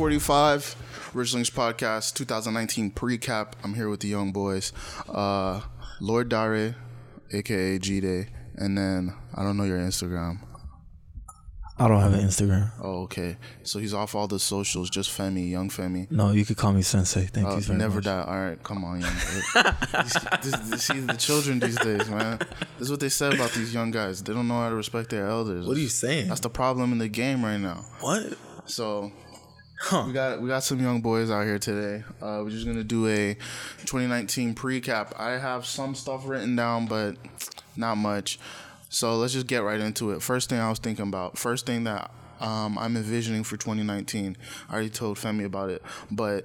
episode 45, Rich Links Podcast 2019 pre-cap. I'm here with the young boys. Uh, Lord Dare, aka G Day, and then I don't know your Instagram. I don't have an Instagram. Oh, okay. So he's off all the socials, just Femi, young Femi. No, you could call me Sensei. Thank Uh, you very never much. die. All right, come on, young. These- this- this- see the children these days, man. This is what they said about these young guys. They don't know how to respect their elders. What are you saying? That's the problem in the game right now. What? So Huh. we got we got some young boys out here today. Uh, we're just gonna do a 2019 pre-cap. I have some stuff written down, but not much. So let's just get right into it. First thing I was thinking about. First thing that um, I'm envisioning for 2019. I already told Femi about it, but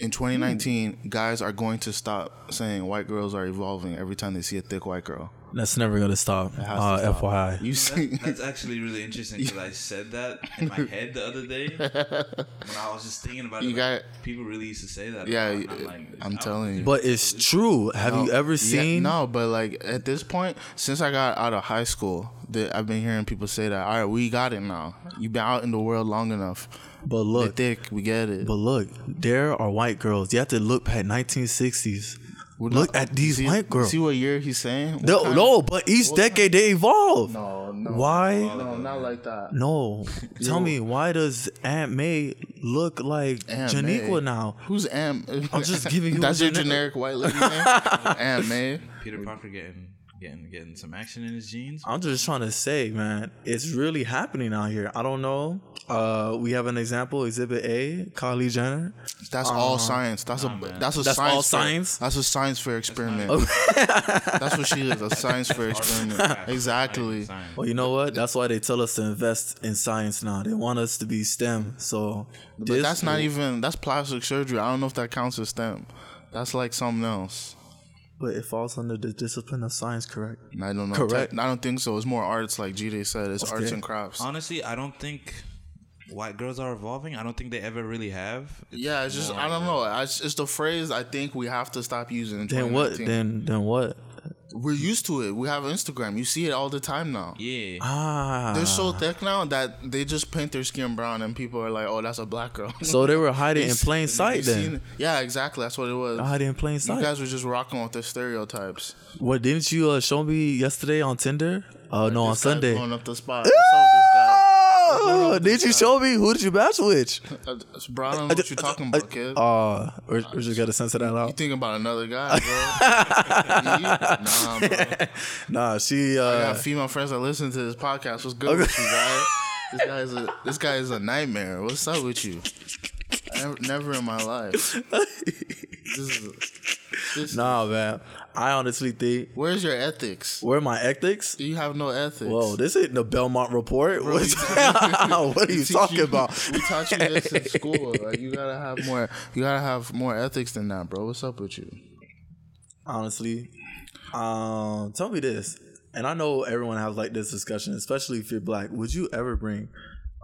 in 2019, guys are going to stop saying white girls are evolving every time they see a thick white girl. That's never gonna stop. has to Uh, stop. FYI. You see, That's actually really interesting because I said that in my head the other day when I was just thinking about it. You like, people really used to say that. yeah, and I'm, like, I'm telling you. But it's true. Have you ever Yeah, seen? no, but like at this point, since I got out of high school, that I've been hearing people say that. All right, we got it now. You've been out in the world long enough. But Look, look, thick, we get it. but look, there are white girls. You have to look at 1960s. Look at these see, white girls. See what year he's saying? What No, kind- no, but each decade they evolve. no, no. Why? No, not like that. No. Tell me, why does Aunt May look like Aunt Janiqua May. now? Who's Aunt? I'm just giving you That's a your generic- generic white lady name. Aunt May. Peter Parker getting getting getting some action in his jeans. I'm just trying to say, man, it's really happening out here. I don't know. Uh, we have an example, Exhibit A, Kylie Jenner. That's all science. That's a man. that's a That's science all fair. science? That's a science fair experiment. that's what she is. A science fair experiment. Exactly. Well, you know what? That's why they tell us to invest in science now. They want us to be STEM. So, But that's not even that's plastic surgery. I don't know if that counts as STEM. That's like something else. But it falls under the discipline of science, correct? I don't know. Correct. I don't think so. It's more arts, like G said. It's arts and crafts. Honestly, I don't think white girls are evolving. I don't think they ever really have. It's yeah, it's just I don't know. It's it's the phrase I think we have to stop using. Then what? Then then what? We're used to it. We have Instagram. You see it all the time now. Yeah. Ah. They're so thick now that they just paint their skin brown, and people are like, "Oh, that's a black girl." So they were hiding in plain sight then. it? Yeah, exactly. That's what it was. Hiding in plain sight. You sight. guys were just rocking with the stereotypes. What didn't you uh, show me yesterday on Tinder? Uh, no, on Sunday. Blowing up the spot. What's up with this guy? Oh, did you show me? Who did you match with? Uh, Bro, I don't know what you're talking about, kid. Uh, we're, we're just gonna censor that out. You out. thinking about another guy, bro? Nah, bro. Nah, she. I Uh, got female friends that listen to this podcast. What's good with you, guys? This guy is a this guy is a nightmare. What's up with you? Never, never in my life. This is, this, nah, man. I honestly think Where's your ethics? where are my ethics? You have no ethics. Whoa, this ain't the Belmont report. What, we- what are you talking you- about? We taught you this in school. Like you gotta have more. You gotta have more ethics than that, bro. What's up with you? honestly. Um, tell me this, and I know everyone has like this discussion, especially if you're black. Would you ever bring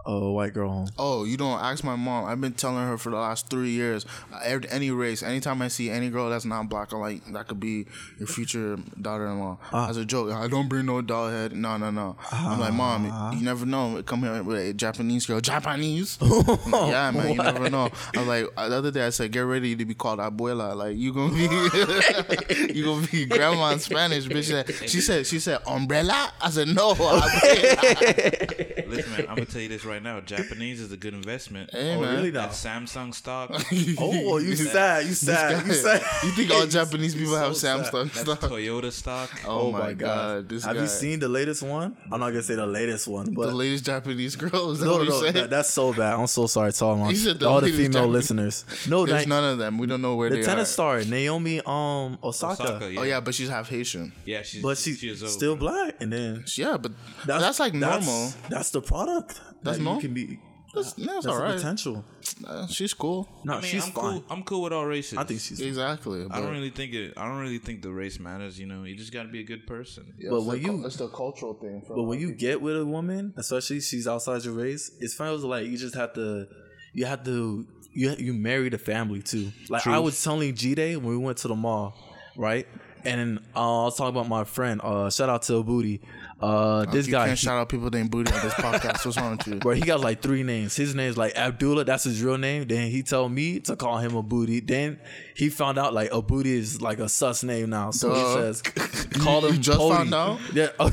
a white girl home? Oh, you don't ask my mom. I've been telling her for the last three years. uh, every- Any race, anytime I see any girl that's not black, I'm like, that could be your future daughter-in-law. Ah. As a joke, I don't bring no doll head. No, no, no. I'm like, mom, Ah. you never know. Come here with a Japanese girl. Japanese? yeah, man, you never know. I was like, uh, the other day I said, get ready to be called abuela. Like you gonna be, you gonna be grandma in Spanish. Bitch, she said, she said, she said, umbrella. I said, no, abuela. Listen, man, I'm gonna tell you this right now. Japanese is a good investment. Hey, Oh, man. really That now? Samsung stock. Oh, you sad? You sad? You sad? You think all Japanese people have so sad. Samsung That's stuff? Toyota stock. Oh, my god, this Have guy. you seen the latest one? I'm not gonna say the latest one, but the latest Japanese girl? Is that no, what you no, said? that, that's so bad. I'm so sorry to all my the all the female Japanese- listeners. No, There's that, none of them. We don't know where they're the they tennis are. star Naomi um Osaka, Osaka, Oh yeah, but she's half Haitian. Yeah, she's but she's she still black, and then Yeah, but that's, like normal. That's, the product. That's that normal? You can be. That's, that's, That's all the right. potential. Uh, she's cool. No, I mean, she's I'm fine. cool. I'm cool with all races. I think she's. Exactly. I don't really think it. I don't really think the race matters. You know, you just gotta be a good person. Yeah, But when the, you- it's the cultural thing. But when you get with a woman, especially she's outside your race, it feels like you just have to, you have to, you you marry the family too. Like I was telling G Day when we went to the mall, right? And uh, I was talking about my friend. Uh, shout out to Booty. Uh, this you guy, can't he- shout out people named Booty on this podcast. What's wrong with you? bro, he got like three names. His name's like Abdullah. That's his real name. Then he told me to call him a booty. Then he found out like a booty is like a sus name now. So he says, call him. You just Bodie. found out? Yeah.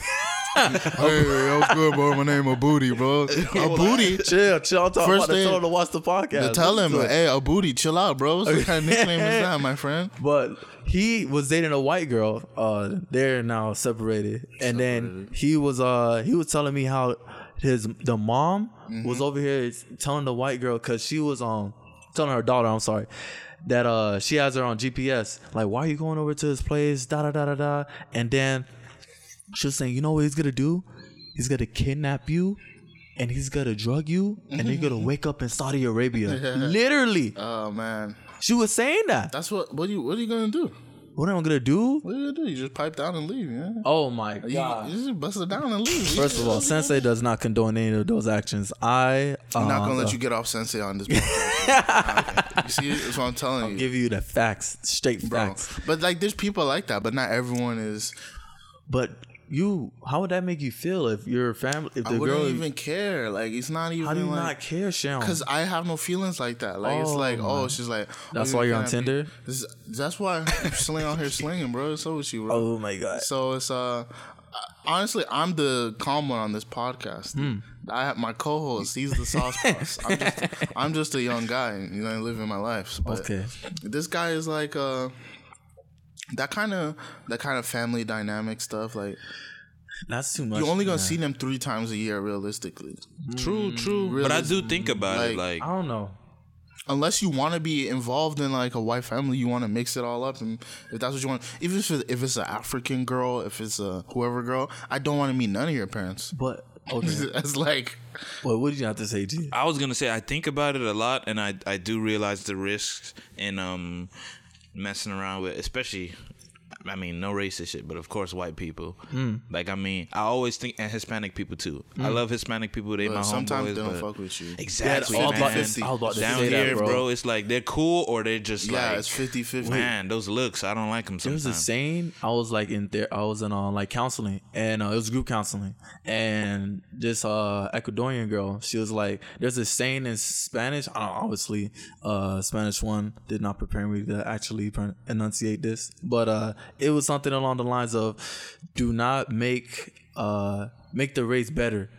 hey, what's good, bro? My name a Booty, bro. A Booty. chill, chill. I'm talking First about to thing- tell him to watch the podcast. Tell him, Listen hey, a Booty, chill out, bro. What kind of nickname is that, my friend? But he was dating a white girl. Uh, they're now separated, and then he was uh he was telling me how his the mom was over here telling the white girl because she was um telling her daughter I'm sorry that uh she has her on GPS like why are you going over to his place da da da da da and then she was saying you know what he's gonna do he's gonna kidnap you. And he's gonna drug you, and you're gonna wake up in Saudi Arabia. Literally, Oh man, she was saying that. that's what. What are you? What are you gonna do? What am I gonna do? What are you gonna do? You just pipe down and leave, yeah. Oh my You, god! you just bust it down and leave. First of all, Sensei does not condone any of those actions. I I'm not uh, gonna let you get off Sensei on this. podcast. okay. You see, that's what I'm telling you, give you the facts, straight bro. facts. But like, there's people like that, but not everyone is. But you, how would that make you feel if your family, if I the wouldn't girl, even care. Like, it's not even. how do you like, not care, Sean? Because I have no feelings like that. Like it's Oh, like, oh, she's like. That's oh, why you're on Tinder? This, that's why I'm sling out here slinging, bro. So with you, bro. oh my god! So it's uh, honestly, I'm the calm one on this podcast. Hmm. I have my co-host. He's the sauce boss. I'm just, I'm just a young guy, you know, living my life. But Okay. this guy is like uh, that kind of that kind of family dynamic stuff. Like That's too much. you're only gonna man. see them three times a year, realistically. True, true. But I do think about it. Like, I don't know. unless you want to be involved in like a white family, you want to mix it all up, and if that's what you want, even if it's, if it's an African girl, if it's a whoever girl, I don't want to meet none of your parents. But okay, It's like, well, what did you have to say, G? I was gonna say I think about it a lot, and I I do realize the risks and um messing around with, especially. I mean, no racist shit, but of course, white people. Hmm. Like, I mean, I always think, and Hispanic people too. I love Hispanic people. They my but sometimes homeboys, they don't fuck with you. Exactly, Yeah, I was about man. to- I was about to Down say that, here, bro. bro. it's like they're cool or they're just like Yeah, like, it's 50-50. man, those looks, I don't like them Sometimes. It was sometimes. a saying I was like in there. I was in uh, like counseling, and uh, it was group counseling. And this uh, Ecuadorian girl, she was like, "There's a saying in Spanish. I don't, obviously, uh, Spanish one did not prepare me to actually pron- enunciate this, but uh, it was something along the lines of, "Do not make uh, make the race better."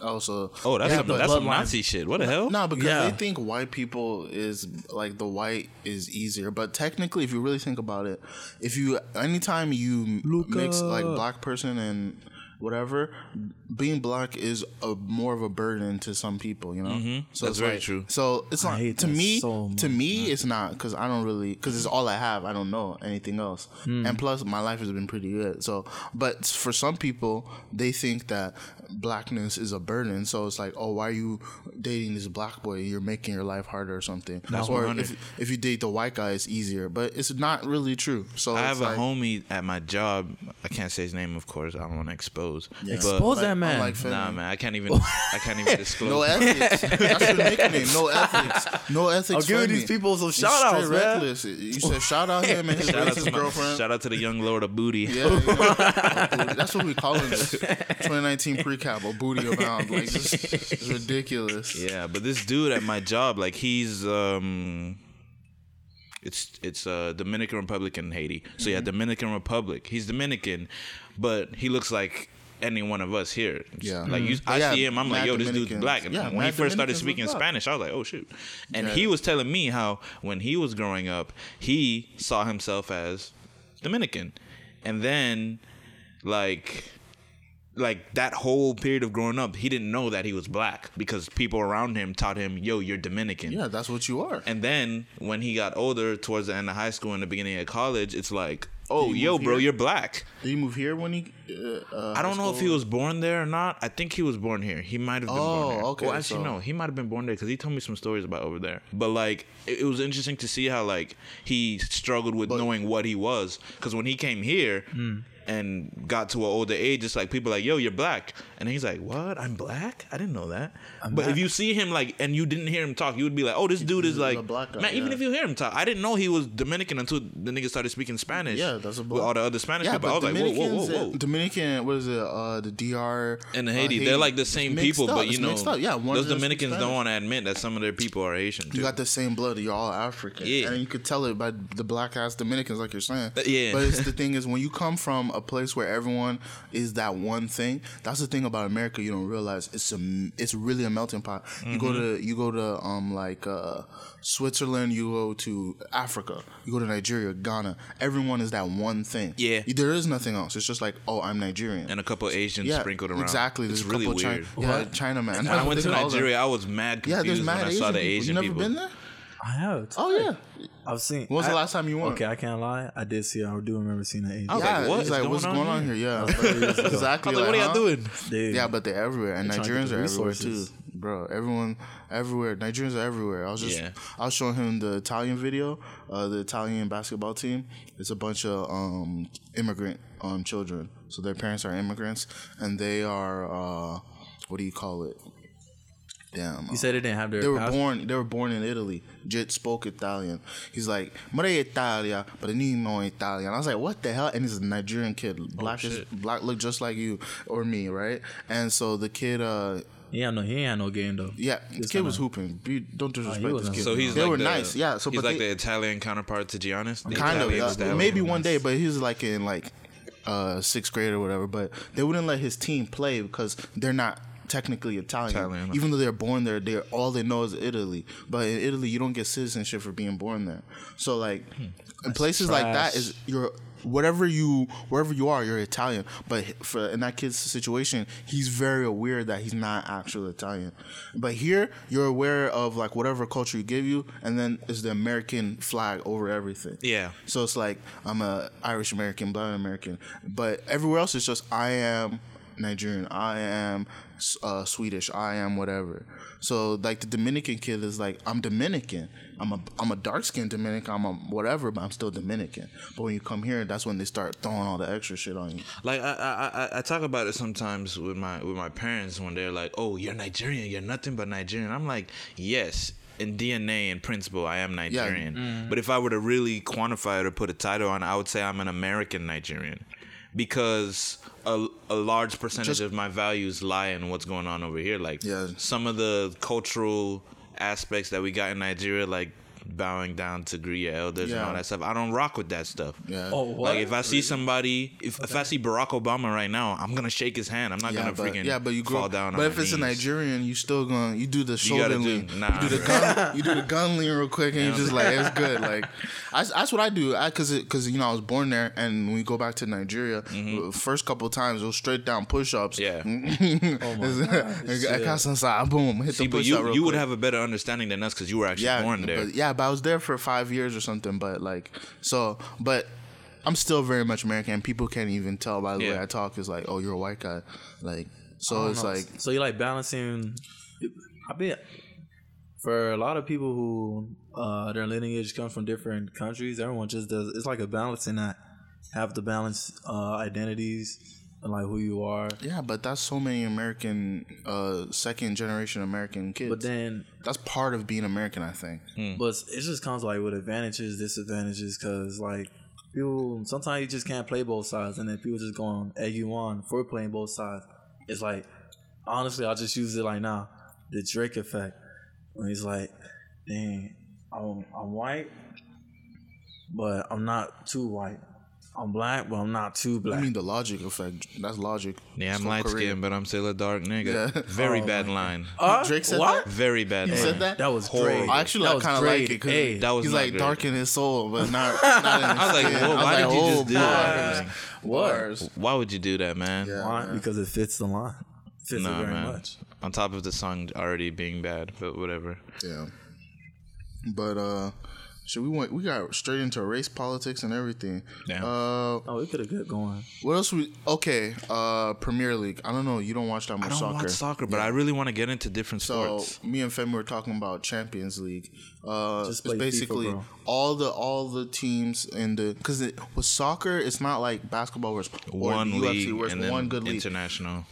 Also, oh, that's yeah, some, that's some. Nazi shit. What the hell? No, because Yeah. they think white people is like the white is easier, but technically, if you really think about it, if you anytime you mix like black person and whatever, being black is a more of a burden to some people, you know. So Mm-hmm. That's it's very like- true. So it's I not hate to that me. so to much, me, it's not because I don't really because it's all I have. I don't know anything else, Hmm. and plus my life has been pretty good. So, but for some people, they think that blackness is a burden. So it's like, oh, why are you dating this black boy? You're making your life harder or something. That's or 100. if if you date the white guy, it's easier. But it's not really true. So I it's have a like, homie at my job. I can't say his name, of course. I don't want to expose. Expose that man. unlike Finn, Nah, man, I can't even. I can't even disclose. No ethics. That's your nickname. No ethics. No ethics. I'm giving Femi. these people some shout outs, straight man. reckless. You said shout out him and his Shout out, racist to my, girlfriend. shout out to the young lord of booty. Yeah, yeah. that's what we calling this. 2019 pre-cap, a booty abound. Like this is ridiculous. Yeah, but this dude at my job, like he's um it's it's uh Dominican Republic and Haiti. So yeah, Dominican Republic. He's Dominican, but he looks like any one of us here. Yeah. Like you mm-hmm. I Yeah, see him, I'm like, yo, this dude's black. And Yeah, when he first started speaking. Spanish, I was like, oh shoot. And Yeah. he was telling me how when he was growing up, he saw himself as Dominican. And then like like that whole period of growing up, he didn't know that he was black because people around him taught him, "Yo, you're Dominican." Yeah, that's what you are. And then when he got older, towards the end of high school and the beginning of college, it's like, "Oh, yo, move bro, you're black." Did he move here when he? Uh, uh, I don't know if he was born there or not. I think he was born here. He might have been Oh, born here. okay, Well, actually, so- no, he might have been born there because he told me some stories about over there. But like, it, it was interesting to see how like he struggled with knowing what he was. Because when he came here, and got to an older age, it's like people like, "Yo, you're black," and he's like, "What? I'm black? I didn't know that." but if you see him like, and you didn't hear him talk, you would be like, "Oh, this dude is like black guy, man." Even if you hear him talk, I didn't know he was Dominican until the nigga started speaking Spanish. Yeah, that's a with all the other Spanish Yeah, people. I was like, whoa, whoa, whoa, whoa. Dominican, what is it? Uh, the DR And uh, Haiti, they're like the same people, up. but you It's know, yeah, those Dominicans don't want to admit that some of their people are Asian too. You got the same blood. You're all African. Yeah. And you could tell it by the black ass Dominicans, like you're saying. Uh, yeah. But it's the thing is, when you come from a place where everyone is that one thing, that's the thing about America. You don't realize it's a, it's really a melting pot. You go Mm-hmm. to, you go to, um, like, uh, Switzerland. You go to Africa. You go to Nigeria, Ghana. Everyone is that one thing. Yeah. There is nothing else. It's just like, oh, I'm Nigerian. and a couple Asians yeah, sprinkled around. Exactly. It's There's really weird. China, yeah, China man. When I went to Nigeria, I was mad Yeah, confused there's mad when I saw the people. Asian You never people. been there? I have. Oh yeah. I've seen. When was the last time you went? Okay, I can't lie. I did see. I do remember seeing an Asian. I was yeah, like, what it's like, going what's on going on here? here? Yeah, exactly. Like, what are y'all huh? doing? Dude. Yeah, but they're everywhere, and They're Nigerians are everywhere too, bro. Everyone, everywhere. Nigerians are everywhere. I was just, Yeah. I was showing him the Italian video, uh, the Italian basketball team. It's a bunch of um, immigrant um, children, so their parents are immigrants, and they are, uh, what do you call it? Damn. You said they didn't have their. They were pass- born. They were born in Italy. Jit spoke Italian. He's like, "Mare Italia, but I need no Italian." I was like, "What the hell?" And he's a Nigerian kid. Black is black, look just like you or me, right? And so the kid, uh, He ain't no. He ain't had no game though. yeah, the Just kid kinda- was hooping. You don't disrespect was this kid. So he's they like were the, nice, yeah. So he's but like they, the Italian counterpart to Giannis. The kind of Italian yeah, style. maybe one day, but he was like in like uh sixth grade or whatever. But they wouldn't let his team play because they're not technically Italian. Italian. Even though they're born there, they are all they know is Italy. But in Italy, you don't get citizenship for being born there. So like hmm. in places like that trash. is you're whatever you wherever you are, you're Italian. But for in that kid's situation, he's very aware that he's not actually Italian. But here, you're aware of like whatever culture you give you, and then it's the American flag over everything. Yeah. So it's like I'm a Irish American, black American, but everywhere else it's just I am Nigerian, I am uh, Swedish, I am whatever. So like the Dominican kid is like I'm Dominican. I'm a I'm a dark skinned Dominican. I'm a whatever, but I'm still Dominican. But when you come here, that's when they start throwing all the extra shit on you. Like I, I I I talk about it sometimes with my with my parents when they're like, "Oh, you're Nigerian. You're nothing but Nigerian." I'm like, "Yes." In DNA and principle, I am Nigerian. But if I were to really quantify it or put a title on, I would say I'm an American Nigerian, because a, a large percentage Just- of my values lie in what's going on over here. Like Yeah. some of the cultural aspects that we got in Nigeria, like bowing down to greet your elders and all that stuff. I don't rock with that stuff. Yeah. Oh, what? Like if I see somebody, if, if I see Barack Obama right now, I'm gonna shake his hand. I'm not Yeah, gonna but, freaking yeah, but you fall grow, down. But on if my it's a. Nigerian, you still gonna you do the shoulder gotta do- lean, nah, you do the gun, you do the gun lean real quick, and you just like it's good. Like I, that's what I do. I because because you know I was born there, and when we go back to Nigeria, first couple of times it was straight down push ups. Mm-hmm. Yeah. Oh my God. I got some side, boom, hit See, the but push you up real you would have a better understanding than us because you were actually yeah, born there. But, yeah, but I was there for five years or something. But like, so, but I'm still very much American. and People can't even tell by the way I talk. Is like, oh, you're a white guy. Like, so it's know. like, so you like balancing. I bet for a lot of people who uh, their lineage comes from different countries, everyone just does. It's like a balancing act. Have to balance uh, identities and like who you are. yeah, but that's so many American, uh, second generation American kids. But then, that's part of being American, I think. but it just comes like with advantages, disadvantages, because like people sometimes you just can't play both sides, and then people just go on egg you on for playing both sides. It's like honestly, I'll just use it like now the Drake effect when he's like, "Dang, I'm I'm white, but I'm not too white. I'm black, but I'm not too black. I mean, the logic effect. That's logic. yeah, I'm from light Korea. skinned, but I'm still a dark nigga. Yeah. Very Oh, bad line. Uh, Drake said what? that? Very bad He line. said that. That was Horrible. great. I actually that I kind of like it because Hey, That was he's like great. dark in his soul, but not. not in his I was like, skin. whoa, was why like, did you oh, just do that? bars. Like, what? Why would you do that, man? Yeah. Why? man. Because it fits the line. Fits Nah, it very man. much. On top of the song already being bad, but whatever. Yeah. But uh Should we went we got straight into race politics and everything. Damn. Uh, Oh, we could have get going. what else we? Okay, uh, Premier League. I don't know. You don't watch that much I don't soccer. watch soccer, but I really want to get into different So sports. me and Femi were talking about Champions League. Uh, Just it's play FIFA, basically all the all the teams in the because it with soccer it's not like basketball where it's or One UFC league where it's and then one good league. international.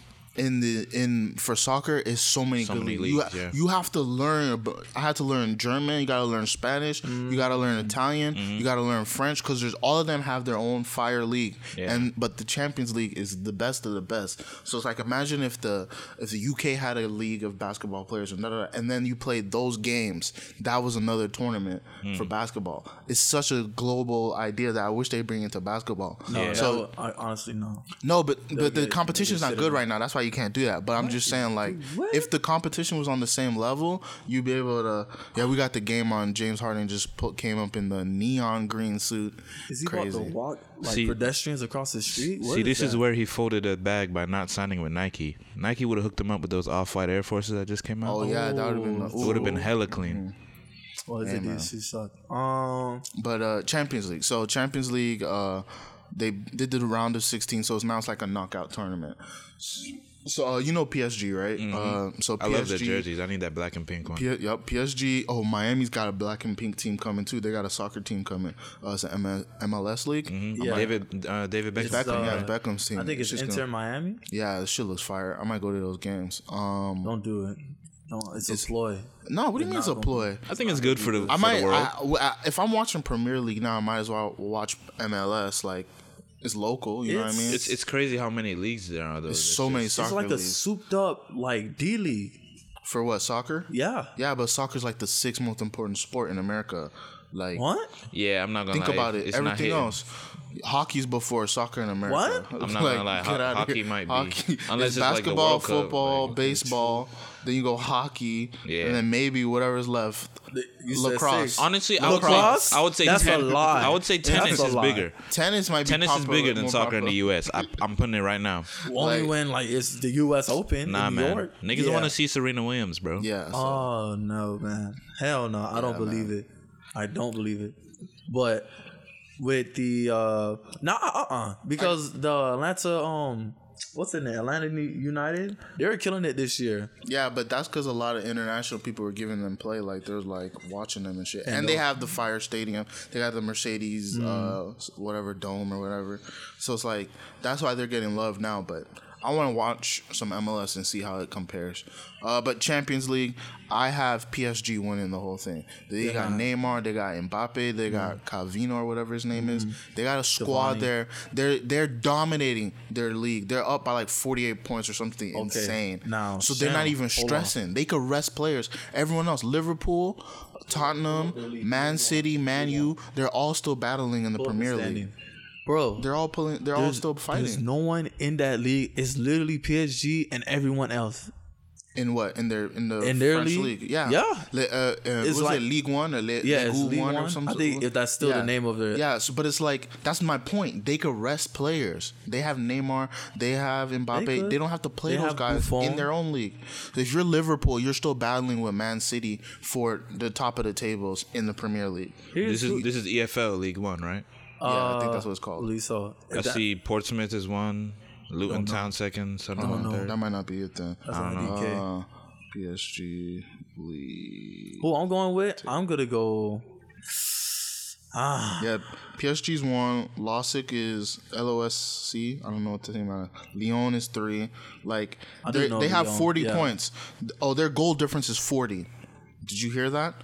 In the in for soccer is so many So good many leagues. You, leagues, ha- yeah. you have to learn. I had to learn German. You got to learn Spanish. Mm-hmm. You got to learn Italian. You got to learn French because there's all of them have their own fire league. Yeah. And but the Champions League is the best of the best. So it's like imagine if the if the UK had a league of basketball players and da, da, da, and then you played those games. That was another tournament Mm. for basketball. It's such a global idea that I wish they bring into basketball. No, Yeah. so So I honestly no. no, but but the get- competition's they'll not good right now. That's why you can't do that. But I'm just saying, like, What? if the competition was on the same level, you'd be able to. Yeah, we got the game on. James Harden just put, came up in the neon green suit. Is he Crazy. about to walk like See- pedestrians across the street? What See, this is where he folded a bag by not signing with Nike. Nike would have hooked him up with those off-white Air Forces that just came out. Oh yeah, that would have been. it would have been hella clean. Well, is it man. these? Um, But uh Champions League. So Champions League, uh, they did the round of 16. So it's now it's like a knockout tournament. So uh, you know PSG, right? Uh, so PSG. Mm-hmm. I love the jerseys. I need that black and pink one. P- yep, PSG. Oh, Miami's got a black and pink team coming too. They got a soccer team coming. Uh, it's an M- MLS league. Mhm. Yeah. David, uh, David Beckham. Beckham, yeah, uh, it's Beckham's team. I think it's just Inter gonna- Miami. yeah, this shit looks fire. I might go to those games. Um, Don't do it. No, it's, a ploy. no, what do you mean it's a ploy? I think it's good for the, I for might. the world. I, w- I- if I'm watching Premier League now, I might as well watch MLS. Like, it's local. You know what I mean? it's it's crazy how many leagues there are. Though. There's It's so many just- soccer It's like a leagues souped up like D League. for what soccer. Yeah. Yeah, but soccer's like the sixth most important sport in America. Like, What? Yeah, I'm not gonna think lie. about it. It's not Everything hitting. else. Hockey's before soccer in America. What? I'm not gonna lie, ho- get outta hockey here. might be. Hockey. Unless it's it's like the basketball, Cup, football, like- baseball. Then you go hockey, Yeah. and then maybe whatever's left. You Lacrosse. six. Honestly, I would say Lacrosse? I would say That's a ten, lie. I would say tennis a is bigger. Tennis might be Tennis is bigger than more soccer in the. U.S. I, I'm putting it right now. Only Like- when like it's the U.S. Open Nah, in New man, York. niggas Yeah. want to see Serena Williams, bro. Yeah. so- Oh no, man! Hell no! I don't believe it. I don't believe it. But with the uh, nah, uh, uh because the Atlanta um, what's in it? Atlanta United, they were killing it this year. Yeah, but that's because a lot of international people were giving them play. Like there's like watching them and shit. And, they those- have the Fire Stadium. They got the Mercedes, uh, whatever dome or whatever. So it's like that's why they're getting love now. But I want to watch some MLS and see how it compares. Uh, but Champions League, I have PSG winning the whole thing. They got Neymar, they got Mbappe, they got Calvino or whatever his name is. They got a squad Cavani. there. They're they're dominating their league. They're up by like 48 points or something insane. Now, so they're not even stressing. They could rest players. Everyone else, Liverpool, Tottenham, Man City, Man U, they're all still battling in the Premier League. Standing. Bro, They're all pulling. They're all there's- still There's fighting. no one in that league. It's literally PSG and everyone else. In what? In their in the In their French league? league? Yeah. Yeah. Le, uh, uh, was like- it League One or Le, Yeah, Ligue it's League One or something? I think if that's still the name of their- Yeah, so, but it's like that's my point. They could rest players. They have Neymar. They have Mbappe. They, could. don't have to play They those guys Buffon. in their own league. If you're Liverpool, you're still battling with Man City for the top of the tables in the Premier League. This is this is EFL League One, right? Yeah, I think that's what it's called. Believe so. I that- see Portsmouth is one, Luton Town second, Sunderland No, third. that might not be it then. That's on DK. Uh, PSG league. Who I'm going with? I'm gonna go. Ah, Yeah, PSG's one. Losic is LOSC. I don't know what the name is. Lyon is three. Like they they have Lyon, forty yeah. points. Oh, their goal difference is forty. Did you hear that?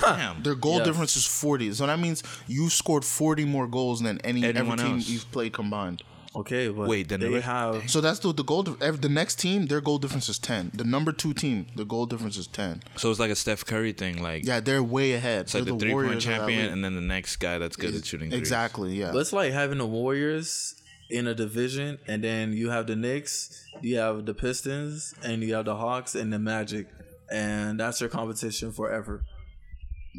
Damn. Their goal Yes. difference is forty. So that means you scored forty more goals than any Anyone every team else. you've played combined. okay, but Wait, then the they have So that's the the goal. dif- The next team, their goal difference is ten. The number two team, the goal difference is ten. So it's like a Steph Curry thing, like Yeah, they're way ahead. it's like They're the three point Warriors of that champion, and then the next guy that's good at shooting threes. Exactly. Yeah. But it's like having the Warriors in a division, and then you have the Knicks, you have the Pistons, and you have the Hawks and the Magic, and that's your competition forever.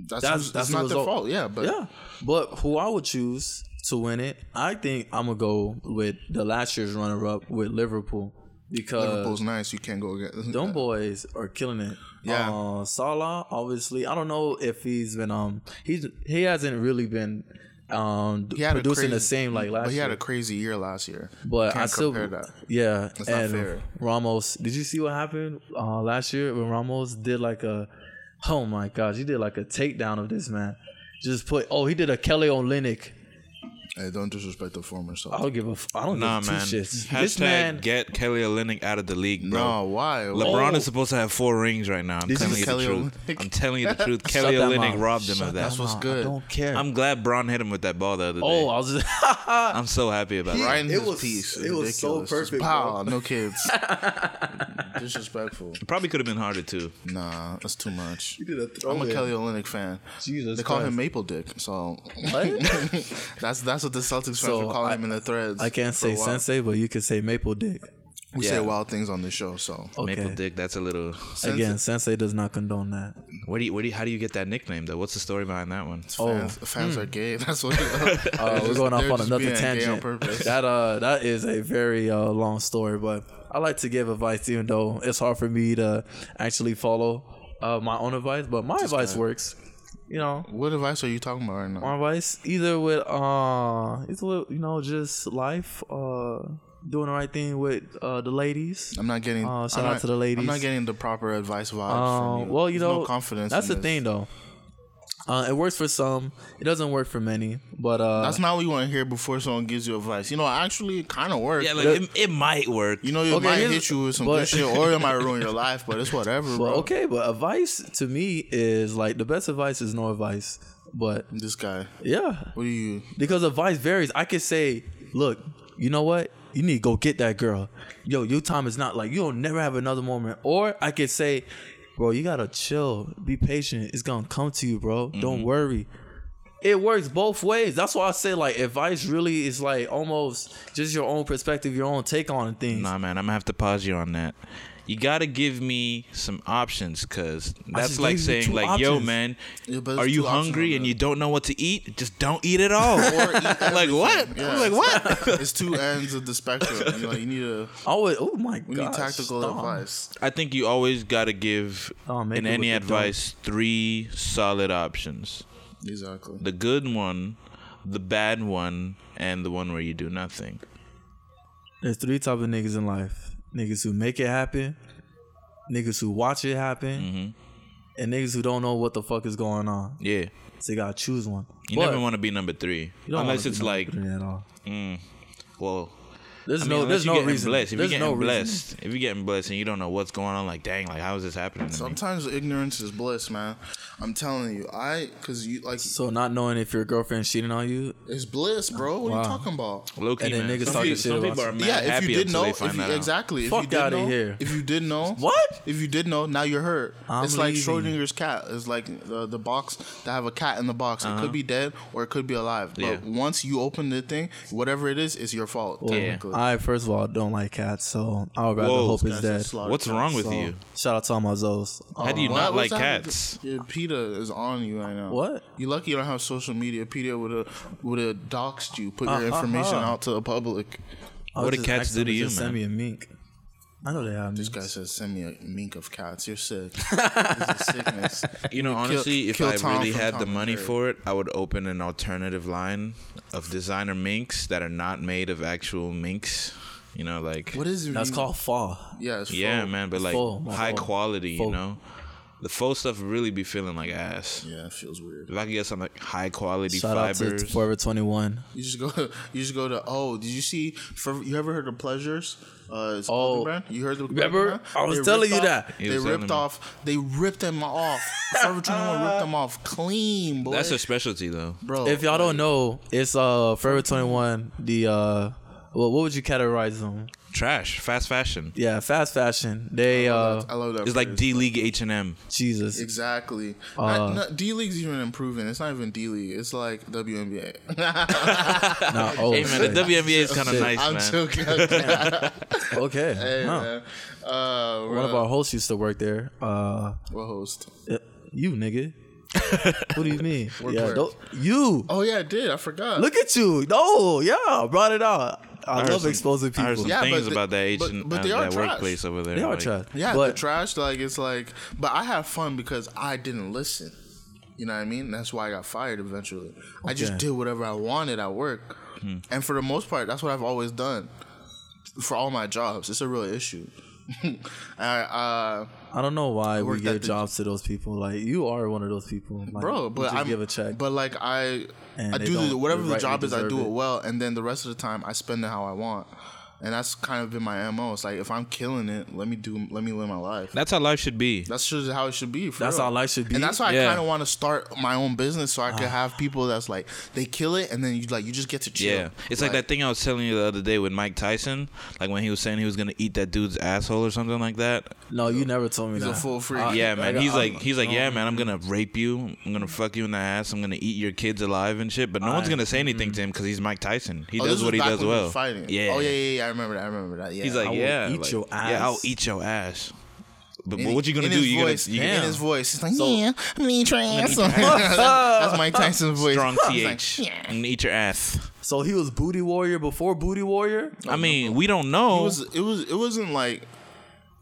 that's that's- that's, that's the not their fault. Yeah, but yeah, but who I would choose to win it, I think I'm gonna go with the last year's runner-up with Liverpool. because Liverpool's nice. You can't go against them boys are killing it. Yeah. uh, Salah. Obviously, I don't know if he's been um he's he hasn't really been um He had a producing the same like last But he had year. a crazy year last year. But Can't I still, compare that. yeah. not and fair. Ramos, did you see what happened uh, last year when Ramos did like a, oh my gosh, he did like a takedown of this man. Just put, oh, he did a Kelly Olynyk. Hey, don't disrespect the former self. I don't give a, f- I don't Nah, give two shits. Hashtag This man, get Kelly Olynyk out of the league, bro. No, why? LeBron Oh. is supposed to have four rings right now. I'm This telling you Kelly the truth. Olynyk. I'm telling you the truth. Kelly that Olynyk mouth. robbed him Shut of That's that. what's good. I don't care. I'm glad Bron hit him with that ball the other oh, day. oh, I was just, I'm so happy about He- that. Right in It was- piece. it was so Ridiculous. Just perfect, Pow, no kids. Disrespectful. It probably could have been harder too. Nah, that's too much. he did a throw I'm a. Kelly Olynyk fan. Jesus They call Christ. him Maple Dick, so What? that's that's what the Celtics fans So, were calling I- him in the threads. I can't say sensei, but you could say maple dick. We Yeah. say wild things on this show, so Okay. Maple Dick. That's a little. Again, sensei does not condone that. Where do you, where do you, how do you get that nickname though? What's the story behind that one? fans, fans are gay. That's what. Uh, we're going off on another being gay on tangent. purpose. That uh, that is a very uh, long story, but I like to give advice, even though it's hard for me to actually follow uh, my own advice. But my advice guy. works. You know, What advice are you talking about right now? my advice either with uh, it's with, you know just life, uh, doing the right thing with uh the ladies. I'm not getting. Uh, shout I'm out to the ladies. I'm not getting the proper advice vibes Um, from you. well, you There's know, no confidence. That's the this. thing, though. Uh, it works for some. It doesn't work for many. But uh, That's not what you want to hear before someone gives you advice. You know, actually, it kind of works. Yeah, like it, it might work. you know, it Okay, might hit you with some but- good shit, or it might ruin your life. But it's whatever, Well, bro. okay, but advice to me is like the best advice is no advice. But This guy. yeah, What do you? because advice varies. I could say, look, you know what? You need to go get that girl. Yo, your time is not like you'll never have another moment. Or I could say, bro, you gotta chill, be patient. It's gonna come to you, bro. Don't mm-hmm. worry. It works both ways. That's why I say like advice really is like almost just your own perspective, your own take on things. Nah, man, I'm gonna have to pause you on that. You gotta give me some options, cause that's like saying, two like, yo, man, Yeah, are you hungry and you don't know what to eat? Just don't eat at all. Or eat like what? Yeah, I'm like what? It's two ends of the spectrum. You know, you need a Oh, oh my god we god! need tactical advice. I think you always gotta give Oh, in any with the advice three solid options: Exactly. the good one, the bad one, and the one where you do nothing. There's three type of niggas in life: niggas who make it happen, niggas who watch it happen, Mm-hmm. and niggas who don't know what the fuck is going on. Yeah, So you gotta choose one. you But never want to be number three, you don't unless it's be like, number three at all. well, There's I mean, no, unless there's no reason. blessed. If there's you're no getting reason. blessed, if you're getting blessed and you don't know what's going on, like, dang, like, how is this happening to me? Sometimes ignorance is bliss, man. I'm telling you, I because you like So not knowing if your girlfriend's cheating on you, is bliss, bro. What are you talking about? Low key, And then man. niggas talking shit about people are mad yeah, if you did until know, if you, that out. exactly, if Fuck you did outta know, here. if you did know, What? If you did know, now you're hurt. I'm it's like leaving. Schrodinger's cat. It's like the, the box that have a cat in the box. It could be dead or it could be alive. But Uh-huh. Yeah. once you open the thing, whatever it is, is your fault. Well, technically. I first of all don't like cats, so I would rather Whoa. hope it's dead. What's cats. wrong with So, you? Shout out to all my Zoes. How do you What- not like cats? Yeah, PETA is on you right now. What? You lucky you don't have social media. PETA would have would have doxed you, put your Uh-huh. information out to the public. What did cats do to you, man? Send me a mink. I know they have This minks. guy says, "Send me a mink of cats." You're sick. this is sickness. You know, Kill- honestly, if kill I Tom really had the Tom and money Jerry. for it, I would open an alternative line of designer minks that are not made of actual minks. You know, like What is it? That's you- called fall. Yeah, it's yeah, man, but like Faux, high fault. quality. You know, the faux stuff really be feeling like ass. Yeah, it feels weird. If I could get some like high quality Shout out to fibers, Forever 21. You just go. You just go to. Oh, did you see? For, you ever heard of Pleasures? Uh, it's a Oh. brand. You heard the Remember? brand? I was They telling you off- that. They was telling ripped me. off. They ripped them off. Forever 21 ripped them off clean, boy. that's a specialty though. bro. If y'all don't know, it's uh Forever 21. The uh, well, what would you categorize them? Trash, fast fashion. Yeah, fast fashion. They uh, I love that. It's like. D League H and M. Jesus. Exactly. Uh, Not- not- D League's even improving. It's not even D League. It's like WNBA. Nah, oh, Hey man, the. WNBA is kind of Shit. nice, I'm man. joking. okay. hey, Huh. man. Uh, One of our hosts used to work there. Uh, what host? you nigga. what do you mean? Work yeah, don't, you. Oh yeah, I did. I forgot. Look at you. No, yeah, I brought it out. I, heard love some- exposing I heard people. some Yeah, but things they- about that H but- and but uh, they are that trash. workplace over there. They are like- trash. Yeah, but the trash. Like it's like, but I have fun because I didn't listen. You know what I mean? That's why I got fired eventually. I just did whatever I wanted at work, and for the most part, that's what I've always done for all my jobs. It's a real issue. I, uh, I don't know why we give jobs to those people. Like you are one of those people, like, bro, but I give a check. But like I, And I do the, whatever the job is, I do it it. well, and then the rest of the time I spend it how I want, and that's kind of been my mo. It's like if I'm killing it, let me do, let me live my life. That's how life should be. That's just how it should be. For That's real. how life should be? and that's why Yeah. I kind of want to start my own business so I could ah. have people that's like they kill it, and then you like you just get to chill. Yeah, it's like, that thing I was telling you the other day with Mike Tyson, like when he was saying he was gonna eat that dude's asshole or something like that. no, you never told me He's that. a full freak. I- Yeah, man. I- He's I- like, he's like, no. yeah, man. I'm gonna rape you. I'm gonna fuck you in the ass. I'm gonna eat your kids alive and shit. But no one's gonna say anything mm-hmm. to him because he's Mike Tyson. He Oh, does what he does well. Fighting. Yeah. Oh yeah, yeah, yeah. I remember that. I remember that. Yeah. He's like, I will yeah, eat like, your Yeah, I'll eat your ass. But, but what you gonna in do? You voice, gonna you in his voice. He's like, So- yeah, I'm gonna eat your ass. That's Mike Tyson's voice. strong He's like, th. yeah. I'm gonna eat your ass. So he was booty warrior before booty warrior. I mean, we don't know. It was. It was. It wasn't like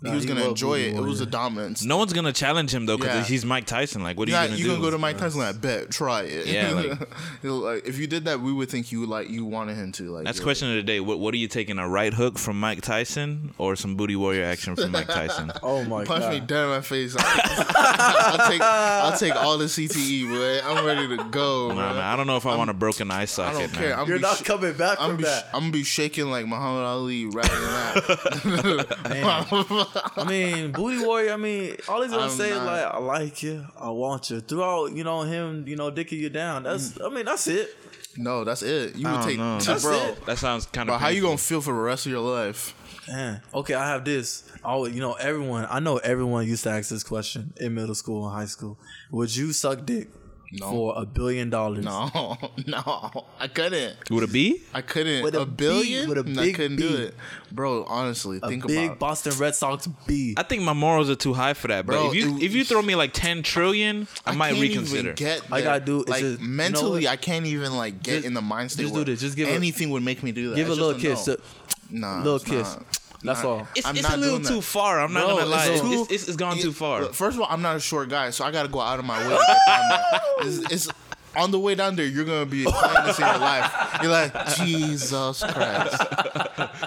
he was he gonna enjoy it. Booty It was a dominance. no one's gonna challenge him though because Yeah. he's Mike Tyson. Like, what are Yeah, you gonna do? you do? can go to Mike Tyson like bet, try it. Yeah, like- He'll, like, if you did that, we would think you like you wanted him to. Like That's you're- question of the day. What, what are you taking? A right hook from Mike Tyson or some booty warrior action from Mike Tyson? Oh my Punch god! me dead in my face. I'll take I'll take all the CTE, boy. I'm ready to go. Nah, man. man, I don't know if I want a broken eye I socket. don't care. man. I'm You're be not sh- coming back I'm from be, that. I'm gonna be shaking like Muhammad Ali rather than that. I mean, booty warrior. I mean, all he's gonna I'm say is not- like, "I like you, I want you." Throughout, you know him, you know, dicking you down. That's, mm. I mean, that's it. no, that's it. You I would don't take, know. to- That's bro. it. That sounds kind Bro, of. how you gonna feel for the rest of your life? Man. Okay, I have this. Oh, you know, everyone. I know everyone used to ask this question in middle school and high school. Would you suck dick No. for a billion dollars? No, no, I couldn't. Would it be? I couldn't. With a billion? with a I big couldn't B. do it, bro. Honestly, A think big about. it. Big Boston Red Sox B. I think my morals are too high for that. But Bro, if you it- if you throw me like ten trillion, I, might can't reconsider. Even get I gotta do- it's like just- you know mentally. I can't even like get Just- in the mind state. just do this. Just give a- anything would make me do that. Give a little just kiss. no. to- Nah, little kiss. not. That's Nah. all. It's, I'm it's not a little doing that. too far. I'm not Bro, gonna lie. it's It's, too- it's, it's, it's gone too far. Look, First of all, I'm not a short guy, so I gotta go out of my way. to get down there. It's, it's on the way down there. You're gonna be playing this in your life. You're like, Jesus Christ,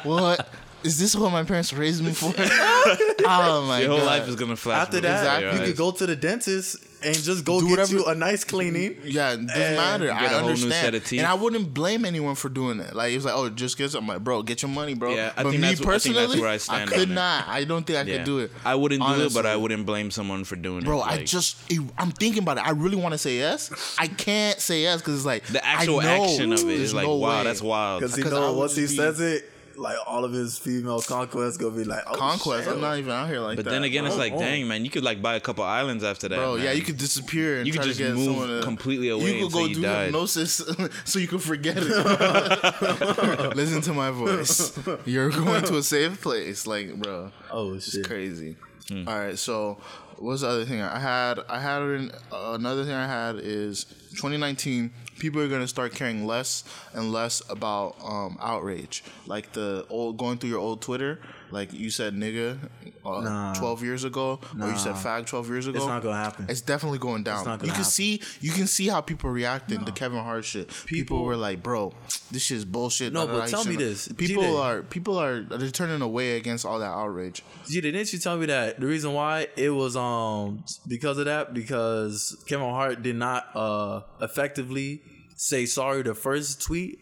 what? Is this what my parents raised me for? oh my Your whole god! life is gonna flash. After that, your you eyes. could go to the dentist and just go Do get whatever- you a nice cleaning. Yeah, it doesn't matter. get I a whole new understand, set of and I wouldn't blame anyone for doing it. Like it was like, oh, just get some. I'm like, bro, get your money, bro. Yeah, I but think me that's- I think that's personally, where I stand I could on it. not. I don't think I Yeah. could do it. I wouldn't do it, but I wouldn't blame someone for doing it. Bro, it. I Like, just, I'm thinking about it. I really want to say yes. I can't say yes because it's like the I actual know action of it is like, no wow, way. that's wild. Because you Because know, once he says it, like all of his female conquests gonna be like, oh, Conquest. shit. I'm not even out here like But that. But then again, it's Oh, like, oh. dang, man, you could like buy a couple islands after that. Bro, yeah, you could disappear and You could just to get move to, completely away You could until go you do died. hypnosis so you can forget it. Listen to my voice. You're going to a safe place, like, bro. Oh It's shit. crazy. Hmm. All right, so what's the other thing I had? I had an, another thing I had is 2019. People are gonna start caring less and less about um, outrage, like the old going through your old Twitter. Like you said, nigga, uh, Nah. 12 years ago, or you said fag 12 years ago. It's not gonna happen. It's definitely going down. you can happen. see, you can see how people reacting to Kevin Hart shit. People, People- were like, "Bro, this shit is bullshit." No, but tell me this. People G-Day. are people are they're turning away against all that outrage. Gee, didn't you tell me that the reason why it was um because of that because Kevin Hart did not uh effectively say sorry the first tweet.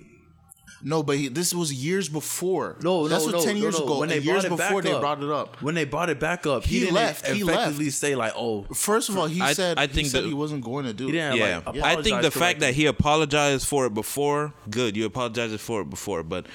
No, but he, this was years before. No, that's no, what no, ten years no. ago. When they years brought it back before they up. brought it up. When they brought it back up, he, He didn't left, he effectively say like, "Oh, First of all, he I- said I he think said the- he wasn't going to do it. yeah, like." I think the apologize fact that he apologized for it before, good. You apologized for it before, but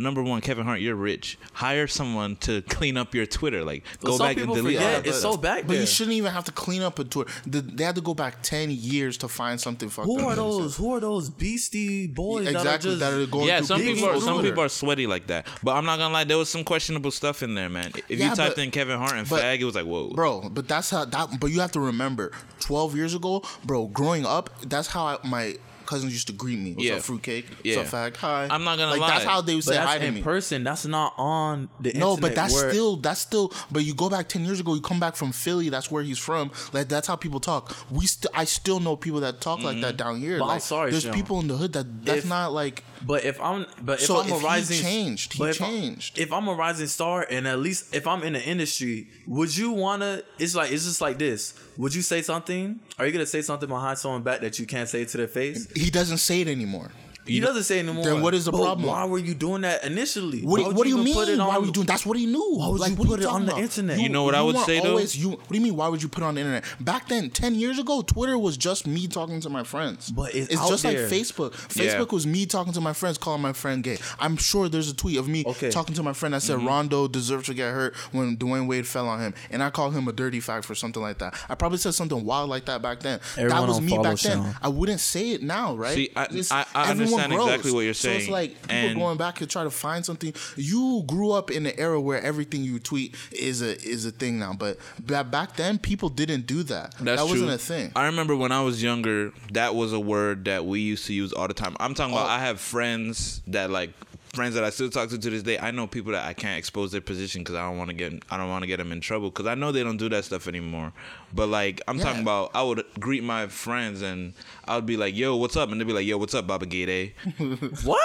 number one, Kevin Hart, you're rich. Hire someone to clean up your Twitter. Like, But go back and delete. forget all it's so stuff. back But there. you shouldn't even have to clean up a tour. The, they had to go back ten years to find something fucked Who up. are those? Who are those beastie boys Exactly, that are just that are going Yeah, some people are some people are sweaty like that. But I'm not gonna lie, there was some questionable stuff in there, man. If Yeah, you typed but- in Kevin Hart and but- fag, it was like, whoa. bro. But that's how that. But you have to remember, twelve years ago, bro. Growing up, that's how I, my cousins used to greet me. What's Yeah. up, fruitcake? Yeah. What's up, fag? Hi. I'm not gonna like lie. that's how they would say hi to in me. person. That's not on the No, but that's where- still that's still. But you go back ten years ago. You come back from Philly. That's where he's from. Like that's how people talk. We still, I still know people that talk like mm-hmm. that down here. But I'm like, sorry, there's Sean. people in the hood that that's If- not like. But if I'm, but if So I'm a if he rising, changed, he if I- changed. if I'm a rising star, and at least if I'm in the industry, would you wanna? It's like it's just like this. Would you say something? Are you gonna say something behind someone back that you can't say to their face? He doesn't say it anymore. He doesn't say anymore. Then what is the But problem? Why were you doing that initially? What, Why would what do you mean? put it Why on- were you doing? That's what he knew. Why would you what put it on talking the internet? You know what I would weren't say, though? always, You what do you mean? Why would you put it on the internet? Back then, ten years ago, Twitter was just me talking to my friends. But it's out just there. like Facebook. Yeah. Facebook was me talking to my friends, calling my friend gay. I'm sure there's a tweet of me Okay. Mm-hmm. talking to my friend that said Rondo deserves to get hurt when Dwyane Wade fell on him, and I called him a dirty fact for something like that. I probably said something wild like that back then. Everyone that was me unfollow back then. I wouldn't say it now, right? See, I- I- I everyone understand exactly what you're saying. So it's like people and- going back to try to find something. You grew up in an era where everything you tweet is a is a thing now, but back then people didn't do that. That's that wasn't a thing. I remember when I was younger, that was a word that we used to use all the time. I'm talking about Oh. I have friends that like friends that I still talk to to this day. I know people that I can't expose their position because I don't want to get I don't want to get them in trouble because I know they don't do that stuff anymore. But like I'm talking about, I would greet my friends and I would be like, "Yo, what's up?" and they'd be like, "Yo, what's up, Baba Gade?" What?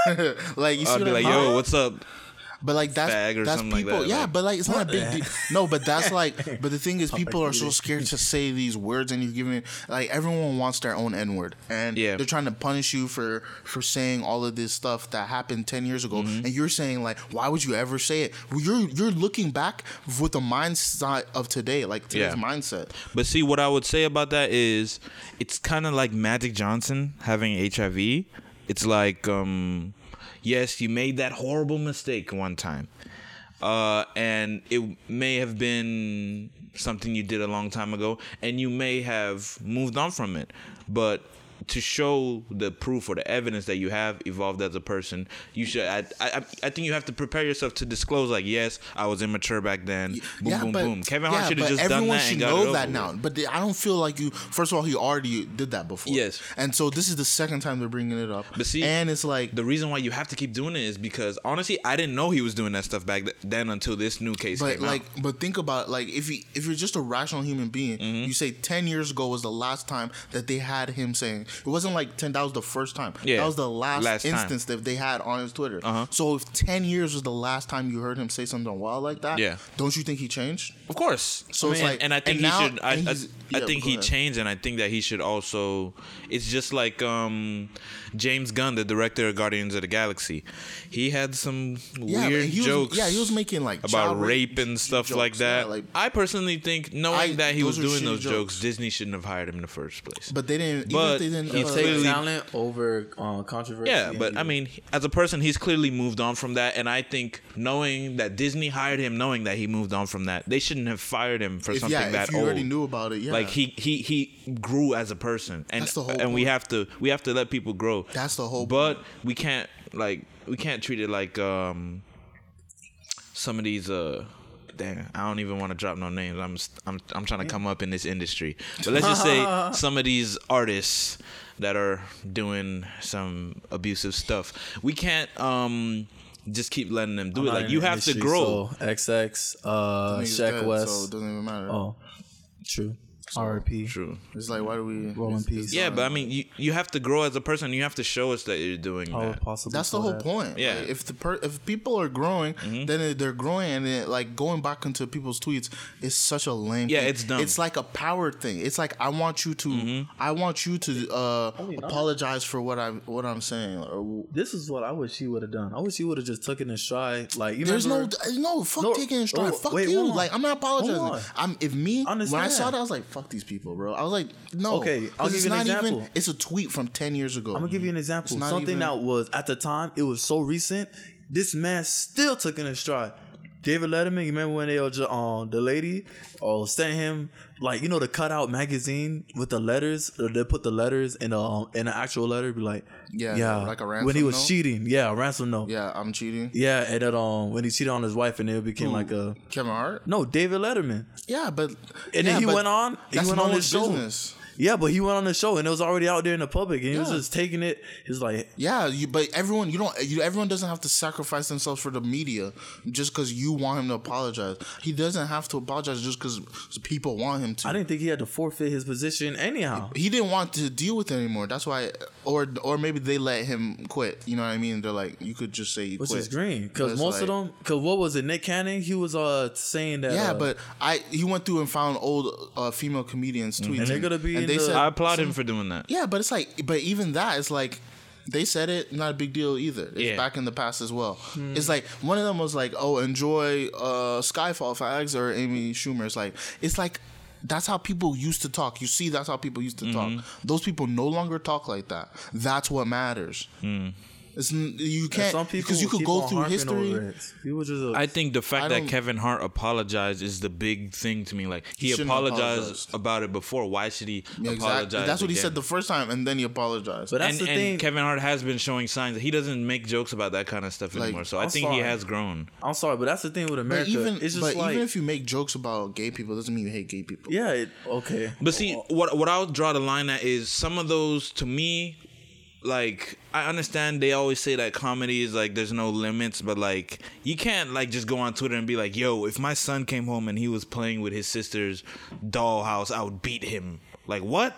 like you see I'd be like, mean? "Yo, what's up?" But like that's that's something like people. that, yeah, like- but like it's not a big deal. No, but that's like. But the thing is, people are so scared to say these words, and you're giving like everyone wants their own N word, and Yeah. they're trying to punish you for for saying all of this stuff that happened ten years ago, Mm-hmm. and you're saying like, why would you ever say it? Well, you're you're looking back with the mindset of today, like today's Yeah. mindset. But see, what I would say about that is, it's kind of like Magic Johnson having HIV. It's like, um, yes, you made that horrible mistake one time, uh, and it may have been something you did a long time ago, and you may have moved on from it, but to show the proof or the evidence that you have evolved as a person, you should. I, I, I think you have to prepare yourself to disclose, like, yes, I was immature back then. Boom, boom, boom. Kevin Hart yeah, should have but just done everyone should know that with. now. But they, I don't feel like you. First of all, he already did that before. Yes. and so this is the second time they're bringing it up. But see, and it's like the reason why you have to keep doing it is because honestly, I didn't know he was doing that stuff back then until this new case But came like, out. but think about like if you if you're just a rational human being, Mm-hmm. you say ten years ago was the last time that they had him saying it wasn't like ten. That was the first time. Yeah. that was the last, Last time. instance that they had on his Twitter. Uh-huh. So if ten years was the last time you heard him say something wild like that, Yeah. don't you think he changed? Of course. So I it's like- and I think and he now- should. I, I, he's- I think he ahead. changed, and I think that he should also. It's just like um, James Gunn, the director of Guardians of the Galaxy. He had some Yeah, weird he was- jokes. yeah, he was making, like, about rape rape and stuff jokes, like that. yeah, like- I personally think, knowing I- that he was doing those jokes, jokes. Disney shouldn't have hired him in the first place. But they didn't. But even if they didn't. He You uh, take clearly- talent over uh, controversy. Yeah, but you- I mean, as a person, he's clearly moved on from that, and I think knowing that Disney hired him, knowing that he moved on from that, they shouldn't have fired him for if, something yeah, that if you old. already knew about it, yeah. Like he he he grew as a person, and That's the whole and we have to we have to let people grow. That's the whole But we can't like we can't treat it like um some of these uh. Damn, I don't even want to drop no names. I'm I'm I'm trying to come up in this industry, but let's just say some of these artists that are doing some abusive stuff. We can't um just keep letting them do I'm it. Like you the have to grow. So XX, uh, Niggas Shaq dead, West. so it doesn't even matter. oh, true. R.I.P. True. It's like why do we Roll in peace. Yeah, but I mean, you you have to grow as a person. You have to show us that you're doing How that. possibly That's the whole that? point. Yeah. Mm-hmm. Like, if the per- if people are growing, then they're growing, and it, like going back into people's tweets is such a lame. Yeah, thing. it's dumb. Mm-hmm. It's like a power thing. It's like I want you to, I want you to uh, apologize for what I'm what I'm saying. Or, This is what I wish he would have done. I wish he would have just took it in stride. Like you there's no, remember, no, fuck No, taking in stride. oh, fuck wait, you. Like I'm not apologizing. I'm if me when I saw that I was like, fuck these people, bro. I was like, no. Okay, I'll give it's you an not example. Even, it's a tweet from ten years ago. I'm gonna give you an example. Something even- that was at the time it was so recent. This man still took it in stride. David Letterman, you remember when they were just on the lady or sent him like you know the cutout magazine with the letters or they put the letters in a um, in an actual letter be like Yeah, yeah like a ransom when he was note? cheating yeah a ransom note yeah, Yeah, I'm cheating. Yeah and then um when he cheated on his wife and it became like a Kevin Hart. no David Letterman Yeah, but And then he went on- he went on his show. Yeah, but he went on the show and it was already out there in the public, and he was Yeah. just taking it. He's like, Yeah, you, but everyone you don't you, everyone doesn't have to sacrifice themselves for the media just because you want him to apologize. He doesn't have to apologize just because people want him to. I didn't think he had to forfeit his position anyhow. he didn't want to deal with it anymore. That's why, or or maybe they let him quit. You know what I mean? They're like, you could just say you Which quit. is green because it's most of like- them. Because what was it? Nick Cannon. He was uh saying that. Yeah, uh, but I he went through and found old uh, female comedians tweets, And they're gonna be in and they the- said, I applaud him for doing that. yeah, but it's like, but even that is like. They said it, not a big deal either. It's Yeah. back in the past as well. Hmm. It's like one of them was like, "Oh, enjoy uh, Skyfall" fags or Amy Schumer. It's like it's like that's how people used to talk. You see, that's how people used to talk. Mm-hmm. Those people no longer talk like that. That's what matters. Hmm. It's you can't some people because you could go through history. People just. Uh, I think the fact that Kevin Hart apologized is the big thing to me. Like he, shouldn't apologized about it before. Why should he Yeah, apologize? exactly. That's what he said the first time, and then he apologized. but that's and, the and thing. Kevin Hart has been showing signs that he doesn't make jokes about that kind of stuff Like, anymore. So I I'm think he has grown. I'm sorry, but that's the thing with but America. even it's just but like, even if you make jokes about gay people, doesn't mean you hate gay people. yeah, it, okay. But see, what what I'll draw the line at is some of those to me, like I understand they always say that comedy is like there's no limits, but like you can't like just go on Twitter and be like, "Yo, if my son came home and he was playing with his sister's dollhouse, I would beat him." Like what?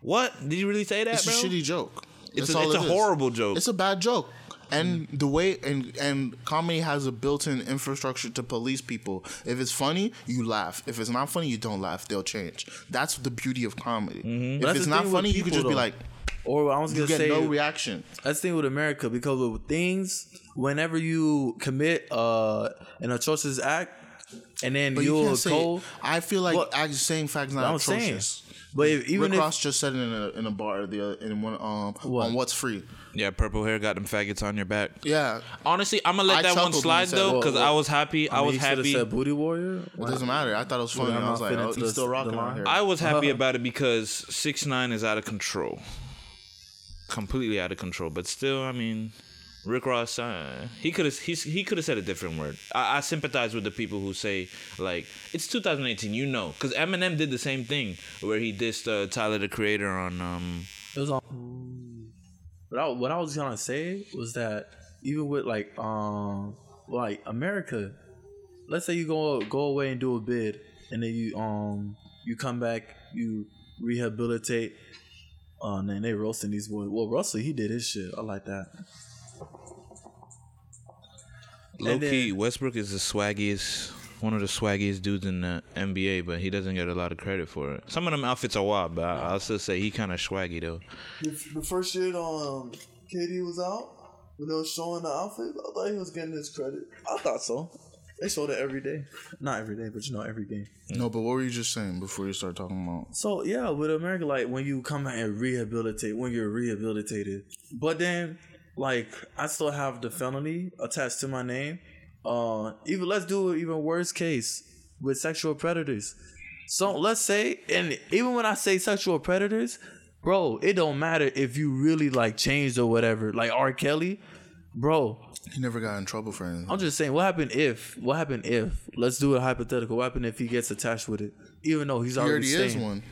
What did you really say that, It's bro? a shitty joke. It's a- it's it a horrible joke. It's a bad joke. And mm. the way and and comedy has a built-in infrastructure to police people. If it's funny, you laugh. If it's not funny, you don't laugh. They'll change. That's the beauty of comedy. Mm-hmm. If But that's it's not funny, you could just be like, Or I was you gonna get say, no reaction. That's the thing with America because with things, whenever you commit uh, an atrocious act, and then But you you'll can't say. go. I feel like But- act- saying facts not I'm saying, atrocious. but if, even Rick if Ross just said it in a in a bar the other, in one um What? on what's free. yeah, purple hair got them faggots on your back. Yeah, Honestly, I'm gonna let I that one slide said though, because I was happy. I, I mean, was he happy. said booty warrior. it doesn't matter. I thought it was funny. I'm I was like, oh, he's the- still rocking the out here. I was happy about it because six nine is out of control, completely out of control. But still, I mean, Rick Ross, uh, he could have he, could have said a different word. I, I sympathize with the people who say like it's 2018, you know, because Eminem did the same thing where he dissed uh, Tyler the Creator on um. It was on. What I, what I was gonna say was that even with like um like America, let's say you go go away and do a bid, and then you um you come back, you rehabilitate. Uh, man, they roasting these boys. Well, Russell, he did his shit. I like that. Low And key, Westbrook is the swaggiest, one of the swaggiest dudes in the NBA, but he doesn't get a lot of credit for it. Some of them outfits are wild, but I, I'll still say he kind of swaggy though. The first shit um KD was out when they was showing the outfit, I thought he was getting his credit. I thought so. They sold it every day, not every day, but you know every game. No, but what were you just saying before you start talking about? So yeah, with America, like when you come out and rehabilitate, when you're rehabilitated, but then like I still have the felony attached to my name. Uh, even let's do it even worse case with sexual predators. So let's say, and even when I say sexual predators, bro, it don't matter if you really like changed or whatever. Like R. Kelly, bro, He never got in trouble for anything. I'm just saying, what happened if? What happened if? Let's do a hypothetical. What happened if he gets attached with it, even though he's he already, already is one.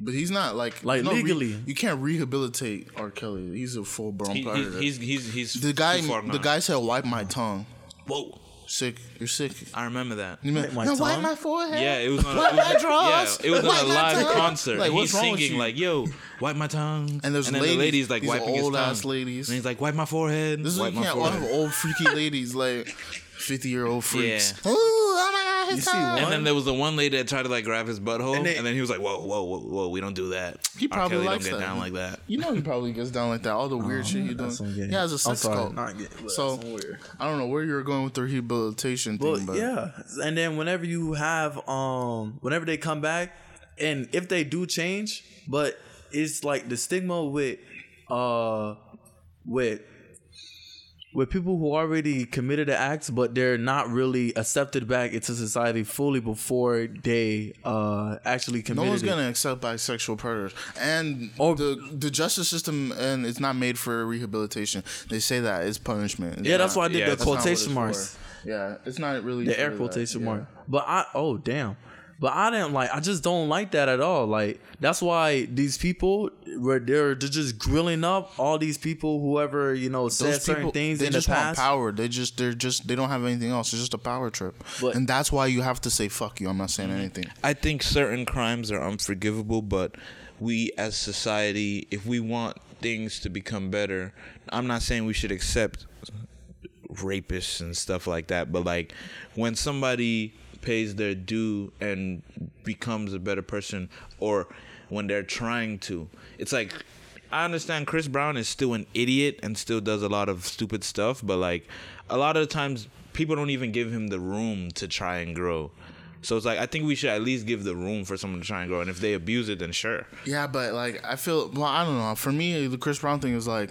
But he's not like Like, no re- legally. you can't rehabilitate R. Kelly. He's a full blown He, predator. he, he's he's he's the guy. too far The guy said, "Wipe my tongue." Whoa, Sick. You're sick. I remember that. You mean, my no, wipe tongue? my forehead. Yeah, it was on a, Wipe it my was, drawers. yeah, it was Wipe on a live tongue. concert. Like, and what's he's wrong with singing you? like, "Yo, wipe my tongue." And there's then ladies, the ladies like these wiping his old tongue. ass ladies. And he's like, "Wipe my forehead." This is wipe you my can't forehead. have old freaky ladies like fifty year old freaks. Yeah. Ooh, oh my god, his You see one- And then there was the one lady that tried to like grab his butthole, and, And then he was like, "Whoa, whoa, whoa, whoa, we don't do that." He R. probably Kelly likes don't get that. down like that. You know he probably gets down like that. All the weird shit he doing. That's some gay. He has a I'm sex cult. not gay, So that's some weird. I don't know where you're going with the rehabilitation Well, thing, but yeah, and then whenever you have, um, whenever they come back, and if they do change, but it's like the stigma with, uh, with. With people who already committed the acts, but they're not really accepted back into society fully before they uh actually committed. no committed one's it. gonna accept bisexual predators. And Or- the the justice system and it's not made for rehabilitation. They say that it's punishment. It's Yeah, that's not- why I did yeah, the that's not what quotation marks. for. Yeah, it's not really the for air that. quotation Yeah. mark. But I oh damn. But I didn't like. I just don't like that at all. Like that's why these people, where they're, they're just grilling up all these people, whoever you know said Those certain people, things they in just the want power. They just they're just they don't have anything else. It's just a power trip, But- and that's why you have to say fuck you. I'm not saying anything. I think certain crimes are unforgivable, but we as society, if we want things to become better, I'm not saying we should accept rapists and stuff like that, but like when somebody pays their due and becomes a better person or when they're trying to, it's like I understand Chris Brown is still an idiot and still does a lot of stupid stuff, but like a lot of the times people don't even give him the room to try and grow. So it's like I think we should at least give the room for someone to try and grow, and if they abuse it, then sure. Yeah, but like I feel well. I don't know. For me, the Chris Brown thing is like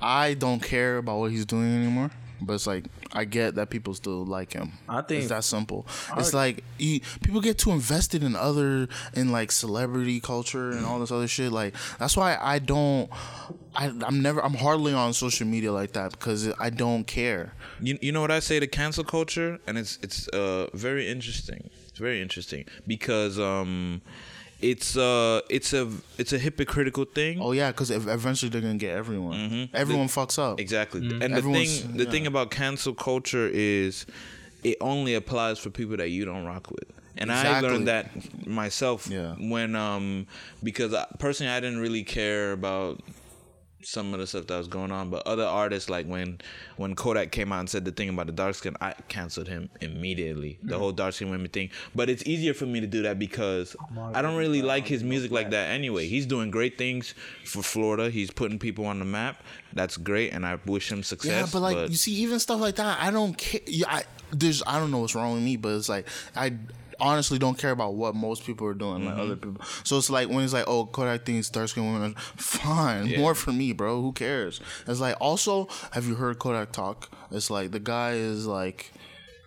I don't care about what he's doing anymore. But it's like I get that people still like him. I think- it's that simple. It's like you, people get too invested in other in like celebrity culture and all this other shit. Like that's why I don't. I, I'm never. I'm hardly on social media like that because I don't care. You, you know what I say to cancel culture, and it's it's uh very interesting. It's very interesting because um, it's uh it's a it's a hypocritical thing. Oh yeah, because eventually they're gonna get everyone. Everyone fucks up. Exactly. And the Everyone's- thing the yeah. thing about cancel culture is it only applies for people that you don't rock with. And I learned that myself Yeah. when um because I, personally I didn't really care about some of the stuff that was going on, but other artists like when when Kodak came out and said the thing about the dark skin, I canceled him immediately. The mm. whole dark skin women thing. But it's easier for me to do that because I don't really like his music like that anyway. He's doing great things for Florida. He's putting people on the map. That's great, and I wish him success. Yeah, but like you see, even stuff like that, I don't care. Yeah, I, there's I don't know what's wrong with me, but it's like I honestly don't care about what most people are doing, like Mm-hmm. other people. So it's like when it's like, oh, Kodak thinks dark skinned women, are fine, more for me, bro. Who cares? It's like also, have you heard Kodak talk? It's like the guy is like.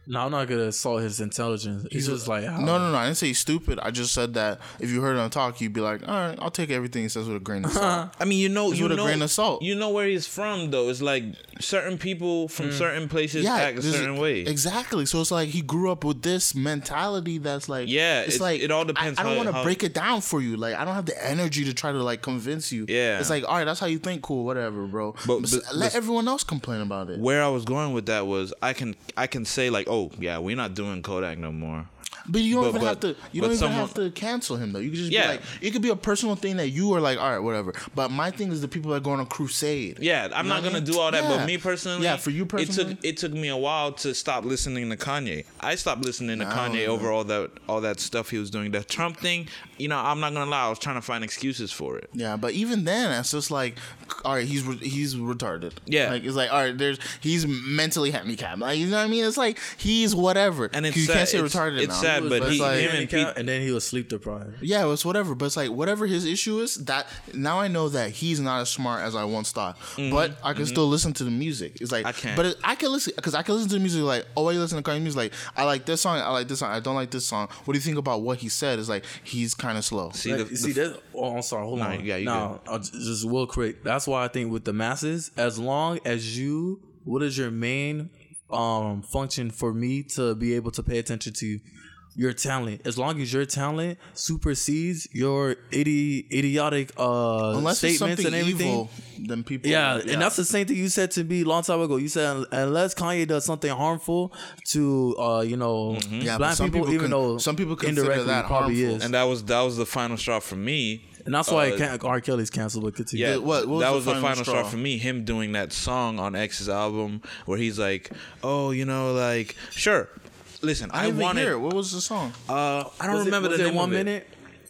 No, I'm not gonna assault his intelligence. He's just like how, No, no, no. I didn't say he's stupid. I just said that if you heard him talk, you'd be like, all right, I'll take everything he says with a grain of salt. I mean, you know, It's you with a know, grain of salt. you know where he's from, though. It's like certain people from mm. certain places act a certain way. Exactly. So it's like he grew up with this mentality that's like Yeah, It's like it all depends I, I don't how- want to how- break it down for you. Like I don't have the energy to try to like convince you. Yeah. It's like all right, that's how you think. Cool, whatever, bro. But- But, but- let but- everyone else complain about it. where I was going with that was I can I can say like, oh yeah, we're not doing Kodak no more. But you don't But- even but- have to. You don't even someone- have to cancel him though. You could just Yeah. be like, it could be a personal thing that you are like, all right, whatever. But my thing is the people that go on a crusade. Yeah, I'm You know not gonna mean? do all that. Yeah. But me personally, yeah, for you personally, it took it took me a while to stop listening to Kanye. I stopped listening to Kanye yeah. over all that all that stuff he was doing. The Trump thing, you know, I'm not gonna lie. I was trying to find excuses for it. Yeah, but even then, it's just like, all right, he's re- he's retarded. Yeah. like it's like, all right, there's he's mentally handicapped. Like you know what I mean? It's like he's whatever. And it's you can't sad- say retarded it's now. Sad, but it's he- like, him and Pete- and then he was sleep deprived. yeah, it's whatever. But it's like whatever his issue is. That now I know that he's not as smart as I once thought. But I can still listen to the music. It's like Mm-hmm. I can't. But it, I can listen because I can listen to the music. Like, oh, why you listen to Kanye music? Like, I like this song. I like this song. I don't like this song. What do you think about what he said? It's like he's kind of slow. See, Like, the, see the- that? Oh, I'm sorry. Hold Nah, on. yeah, you now, I'll j- just real quick. That's why I think with the masses, as long as you, what is your main um function for me to be able to pay attention to your talent? As long as your talent supersedes your idi- idiotic uh Unless it's statements something and everything. evil, then people. Yeah, and that's the same thing you said to me a long time ago. You said unless Kanye does something harmful to, uh, you know, Yeah, black people, people even con- though some people consider indirectly that probably harmful. is, and that was that was the final straw for me. and that's why uh, Can- R. Kelly's canceled. But continue. Yeah, The- what- what was that the was the final final straw? straw? for me. Him doing that song on X's album where he's like, "Oh, you know, like sure." Listen, I I, didn't even wanted. hear it. What was the song? Uh, I don't Was it- remember was the it name one of it. minute.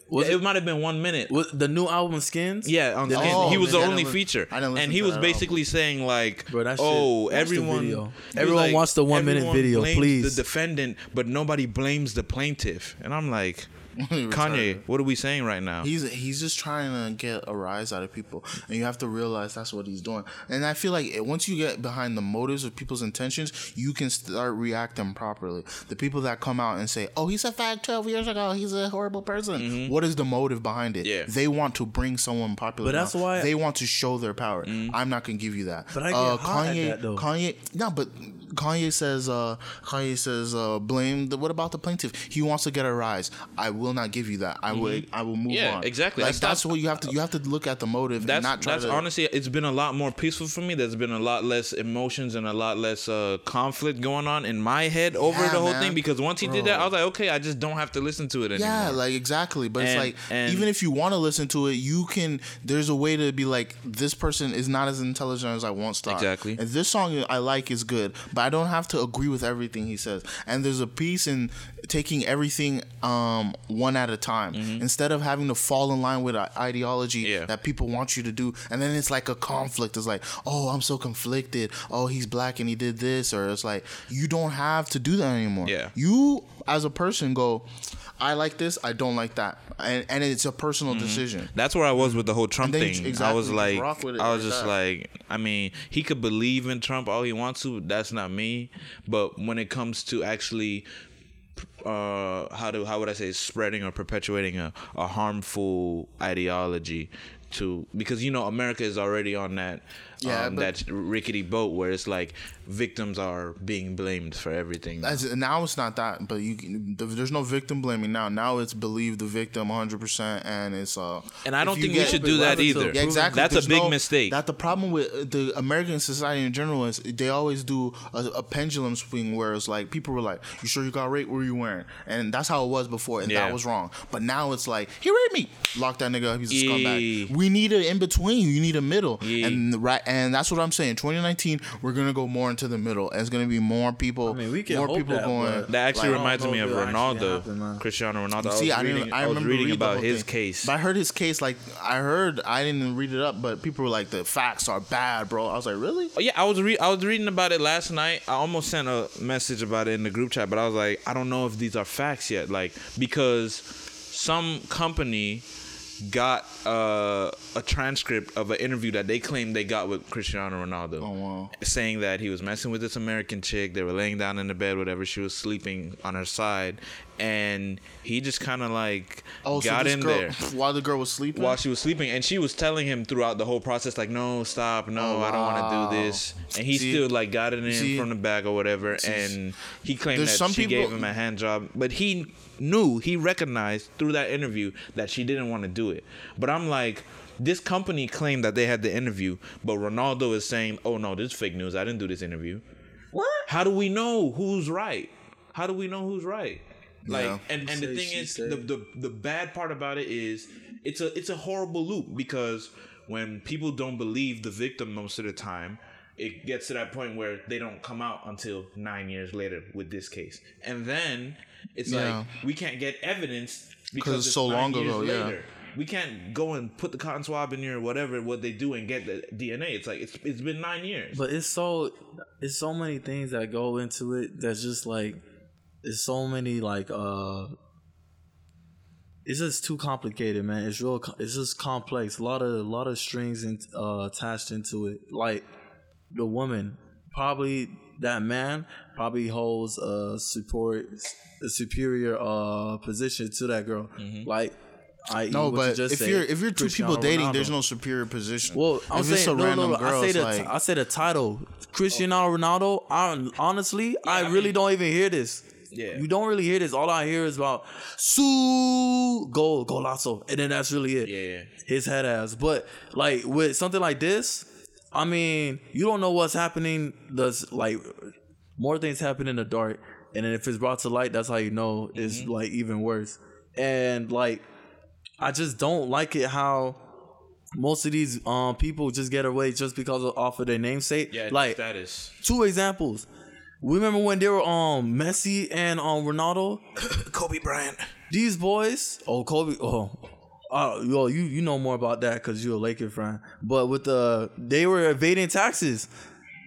Was it, it, might have been one minute. was the new album Skins? Yeah, on Then- Skins. Oh, he was the then I only feature, I didn't listen and he to was that basically saying like, Bro, that shit- "Oh, watch the everyone, video. he was Everyone wants the one-minute video, please." The defendant, but nobody blames the plaintiff." And I'm like, Retarded. Kanye, what are we saying right now? He's he's just trying to get a rise out of people, and you have to realize that's what he's doing. And I feel like once you get behind the motives of people's intentions, you can start reacting properly. The people that come out and say, "Oh, he's a fag twelve years ago. He's a horrible person." What is the motive behind it? Yeah. They want to bring someone popular. But that's down. why- they want to show their power. I'm not gonna give you that. But I get uh, hot at Kanye. that, though. Kanye. No, but Kanye says, uh, Kanye says, uh, blame. The, what about the plaintiff? He wants to get a rise. I will not give you that. I will. I will move Mm-hmm. Yeah, on. exactly. Like That's that's not- what you have to. You have to look at the motive and that's not try that's to. honestly it's been a lot more peaceful for me there's been a lot less emotions and a lot less uh conflict going on in my head over Yeah, the whole man. thing because once he did that i was like okay i just don't have to listen to it anymore Yeah, like exactly. But it's like and- even if you want to listen to it, you can. There's a way to be like, this person is not as intelligent as I once thought. Exactly. And this song I like is good, but I don't have to agree with everything he says. And there's a piece in taking everything um, one at a time instead of having to fall in line with a ideology Mm-hmm. Yeah. that people want you to do. And then it's like a conflict. It's like, oh, I'm so conflicted. Oh, he's black and he did this, or it's like you don't have to do that anymore. Yeah. You as a person go, I like this, I don't like that, and and it's a personal Mm-hmm. decision. that's where I was with the whole Trump thing. you- I was like, rock with it I was like just that. like, I mean, he could believe in Trump all he wants to. That's not me. But when it comes to actually, uh, how do how would I say, spreading or perpetuating a, a harmful ideology to because you know America is already on that Yeah, um, that rickety boat where it's like victims are being blamed for everything. Now it's not that, but you can- there's no victim blaming now. Now it's believe the victim 100, percent and it's uh. And I don't think we should do that either. Yeah, exactly. That's There's a big no- mistake. That the problem with uh, the American society in general is they always do a, a pendulum swing where it's like people were like, "You sure you got raped? What were you wearing?" And that's how it was before, and Yeah. that was wrong. But now it's like, "He raped me, lock that nigga up. He's a scumbag." We need an in between. You need a middle, and the right, and that's what I'm saying. 2019, we're gonna go more into the middle. And it's gonna be more people. I mean, we can more hope people that, going. That actually like, reminds me of if it'll actually Ronaldo, happen. Cristiano Ronaldo. See, I I was didn't. reading, I I was remember reading reading the about his thing. case. But I heard his case. Like I heard, I didn't read it up, but people were like, "The facts are bad, bro." I was like, "Really?" Oh, yeah, I was re- I was reading about it last night. I almost sent a message about it in the group chat, but I was like, I don't know if these are facts yet, like because some company got uh, a transcript of an interview that they claimed they got with Cristiano Ronaldo. Oh, wow. Saying that he was messing with this American chick. They were laying down in the bed, whatever. She was sleeping on her side, and he just kind of like Oh, so got this in girl, there while the girl was sleeping. while she was sleeping, and she was telling him throughout the whole process, like, "No, stop, no, Oh, I don't want to do this." And he See- still like got it in see- from the back or whatever, and he claimed that some she people- gave him a hand job, but he knew, he recognized through that interview that she didn't want to do it. But I'm like. This company claimed that they had the interview, but Ronaldo is saying, "Oh no, this is fake news. I didn't do this interview." What? How do we know who's right? How do we know who's right? Like, Yeah. and, and the thing is, said. the, the the bad part about it is it's a it's a horrible loop because when people don't believe the victim most of the time, it gets to that point where they don't come out until nine years later with this case, and then it's Yeah. like we can't get evidence because it's it's so nine long years ago, yeah. We can't go and put the cotton swab in your whatever what they do and get the DNA. It's like it's it's been nine years. But it's so it's so many things that go into it that's just like it's so many like uh it's just too complicated, man. It's real. It's just complex. A lot of a lot of strings in, uh, attached into it. Like the woman, probably that man probably holds a support a superior uh position to that girl. Like I no, but if you're if you're two people dating, there's no. no superior position. Well, I'm if saying it's a no, no, random no. girl, I say the like I say the title, Cristiano Ronaldo. I, honestly, I, I really don't even hear this. Yeah. you don't really hear this. All I hear is about Sue go golazo, and then that's really it. yeah. his head ass. But like with something like this, I mean, you don't know what's happening. Does like more things happen in the dark, and then if it's brought to light, that's how you know it's Mm-hmm. like even worse. And like, I just don't like it how most of these um people just get away just because of off of their namesake. Yeah, like status. two examples. We remember when they were um Messi and um Ronaldo. Kobe Bryant. These boys, oh Kobe, oh, uh, yo, you you know more about that because you're a Laker fan. But with the they were evading taxes,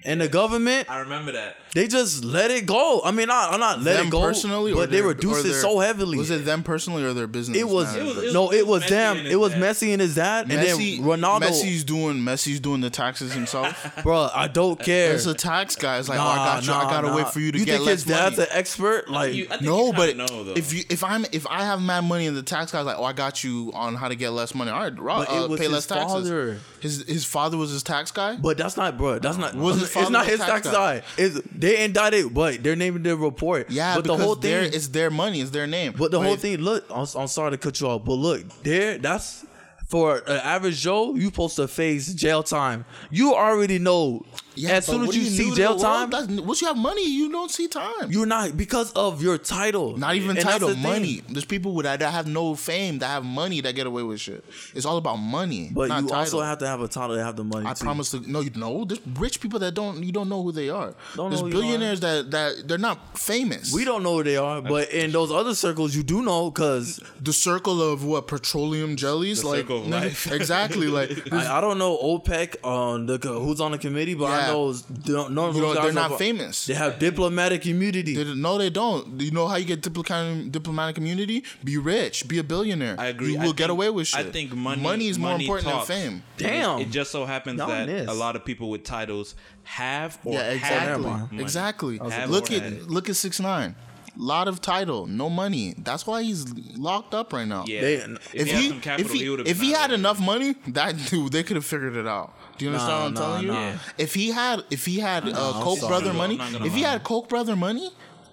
and the government I remember that. they just let it go. I mean, not I'm not let them it go personally, but they their- reduced it so heavily. Was it them personally or their business? It was, managers? It was- no, it was Messi them. It was dad. Messi and his dad, and Messi, then Ronaldo. Messi's doing Messi's doing the taxes himself. bro, I don't care. It's a tax guy. It's like, oh, I got you. I nah, gotta nah. wait for you to you get think less his dad's money. an expert? Like, You- I think No, but know, if you if I'm if I have mad money and the tax guy's like, oh, I got you on how to get less money. All right, Rob, But it uh, pay less taxes. His his father was his tax guy. but that's not, bro. That's not. Wasn't his it's not his tax guy. It's they indicted, but they're naming the report. Yeah, but the whole thing, it's their money, it's their name. but the whole thing. Look, I'm, I'm sorry to cut you off, but look, there. That's for an average Joe. You supposed to face jail time. You already know. Yeah, as but soon as what you see jail the time. That's- once you have money, you don't see time. you're not because of your title. Not even And title, the thing. money. There's people with that, that have no fame, that have money, that get away with shit. It's all about money, But not you title. also have to have a title to have the money. I too. promise to no, you know, there's rich people that don't you don't know who they are. Don't there's know who you are. billionaires that that they're not famous. We don't know who they are, but in those other circles, you do know because the circle of what petroleum jellies, The like circle of life. exactly, like I, I don't know OPEC on the who's on the committee, but I Yeah. know don't, none of you those know guys they're are- not famous. They have diplomatic immunity. They- no, they don't. You know how you get diplomatic diplomatic immunity? Be rich, be a billionaire. I agree. You I will get think- away with shit. I think money money is more important talks. than fame. Damn. It just so happens Y'all that miss. a lot of people with titles have or Yeah, had exactly, money. exactly. Have Look at had. look at six nine. Lot of title, no money. That's why he's locked up right now. Yeah. They- if, If he, had some capital, if he, he if he had enough money, that dude, they could have figured it out. Do you understand Nah, what I'm nah, telling you? Yeah. If he had, if he had uh, Koch sorry. brother I'm money, if he lie. had Koch brother money,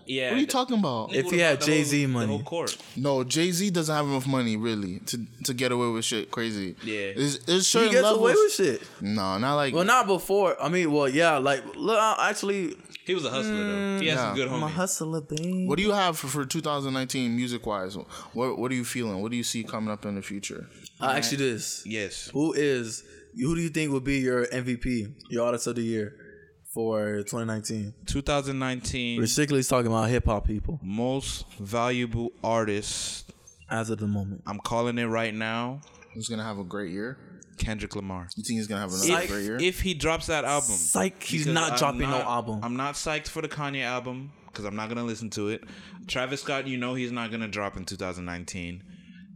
yeah, what are you talking about? If he had Jay-Z money. court. No, Jay Z doesn't have enough money really to to get away with shit crazy. Yeah. there's, there's he gets levels. away with shit. No, not like. Well, not before. I mean, well, yeah, like look, actually, He was a hustler though. He had some Yeah. good I'm a hustler, babe. what do you have for, for 2019 music wise? What what are you feeling? What do you see coming up in the future? I ask you this: yes. Who is who do you think would be your MVP, your artist of the year for 2019? 2019 We're strictly talking about hip hop people most valuable artist. as of the moment. I'm calling it right now. Who's gonna have a great year? Kendrick Lamar. You think he's gonna have another If, great year? if he drops that album, Psych, he's not I'm dropping no album. I'm not psyched for the Kanye album because I'm not gonna listen to it. Travis Scott, you know he's not gonna drop in 2019.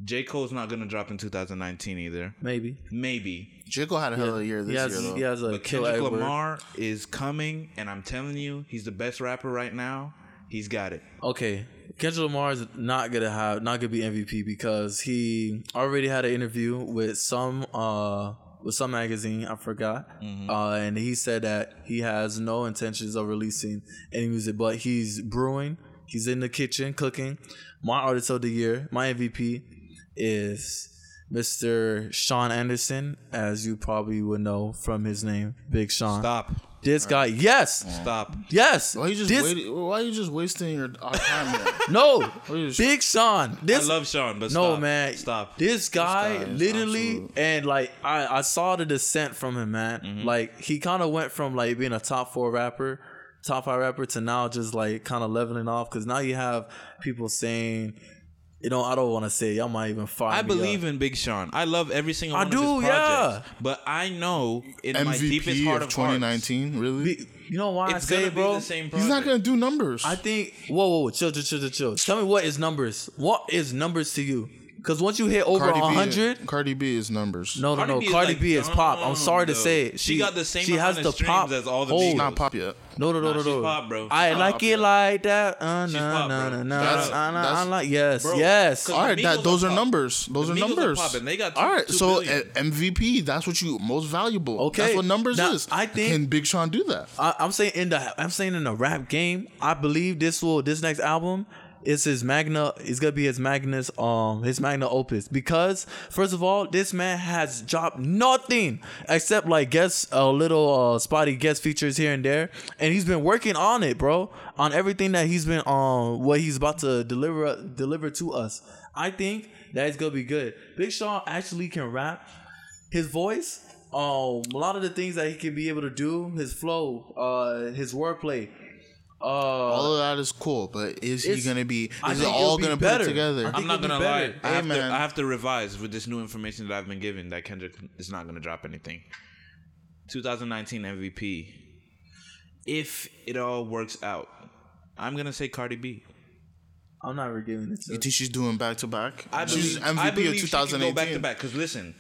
J Cole's not gonna drop in 2019 either. Maybe Maybe. J Cole had a hell of a year this he has year though. he has a But kill Kendrick Edward. Lamar is coming, and I'm telling you, he's the best rapper right now. He's got it. Okay, Kendrick Lamar is not gonna have not gonna be MVP because he already had an interview with some uh with some magazine I forgot, uh, and he said that he has no intentions of releasing any music, but he's brewing. He's in the kitchen cooking. My artist of the year, my MVP is Mr. Sean Anderson, as you probably would know from his name, Big Sean. Stop. This guy, yes, Stop. yes. Why are you just this, waiting, Why you just wasting your our time? Here? no, Big Sean. This I love Sean, but no stop. man. Stop. This guy, guy literally, absolute- and like I, I saw the descent from him, man. Mm-hmm. Like he kind of went from like being a top four rapper, top five rapper, to now just like kind of leveling off. Because now you have people saying, you know, I don't want to say, y'all might even fire. I me believe up. in Big Sean. I love every single I one do, of his projects. yeah. But I know in my deepest MVP heart of of hearts, 2019, really? Be- You know why it's I say, gonna bro? be the same project. He's not gonna do numbers. I think. Whoa, whoa, whoa, chill, chill, chill, chill, chill. Tell me what is numbers? What is numbers to you? Because once you hit over Cardi a B, hundred, Cardi B is numbers. no, no, no. B is Cardi like B is pop. I'm sorry to dumb, say, it. She got the same She has amount the pop. as all the hold. She's not pop yet. No, no, no, Nah, no, she's no. pop, bro. I like it like that. Uh, She's nah, pop, nah, bro. nah, nah, That's- nah, nah, nah, that's- like yes, Bro, yes. 'cause All right, that those are are pop. numbers. Those are Migos are numbers. They got two- All right, two so billion. uh, MVP, that's what you most valuable. Okay, that's what numbers now, is. I think- can Big Sean do that? I, I'm saying in the I'm saying in the rap game, I believe this will this next album is his magna is gonna be his magnus um his magna opus. Because first of all this man has dropped nothing except like guest a little uh spotty guest features here and there. And he's been working on it bro on everything that he's been um what he's about to deliver deliver to us. I think that it's gonna be good. Big Sean actually can rap. His voice, um, a lot of the things that he can be able to do, his flow, uh, his wordplay, uh, All of that is cool, but is he gonna be? I Is it think all it'll be gonna put better. it together? I think I'm not it'll gonna be lie. better. I Hey, have, to, man. I have to revise with this new information that I've been given that Kendrick is not gonna drop anything. 2019 MVP. If it all works out, I'm gonna say Cardi B. I'm not really giving it. You think she's doing back to back? I She's believe, MVP I believe of she 2018. go back to back. Because listen,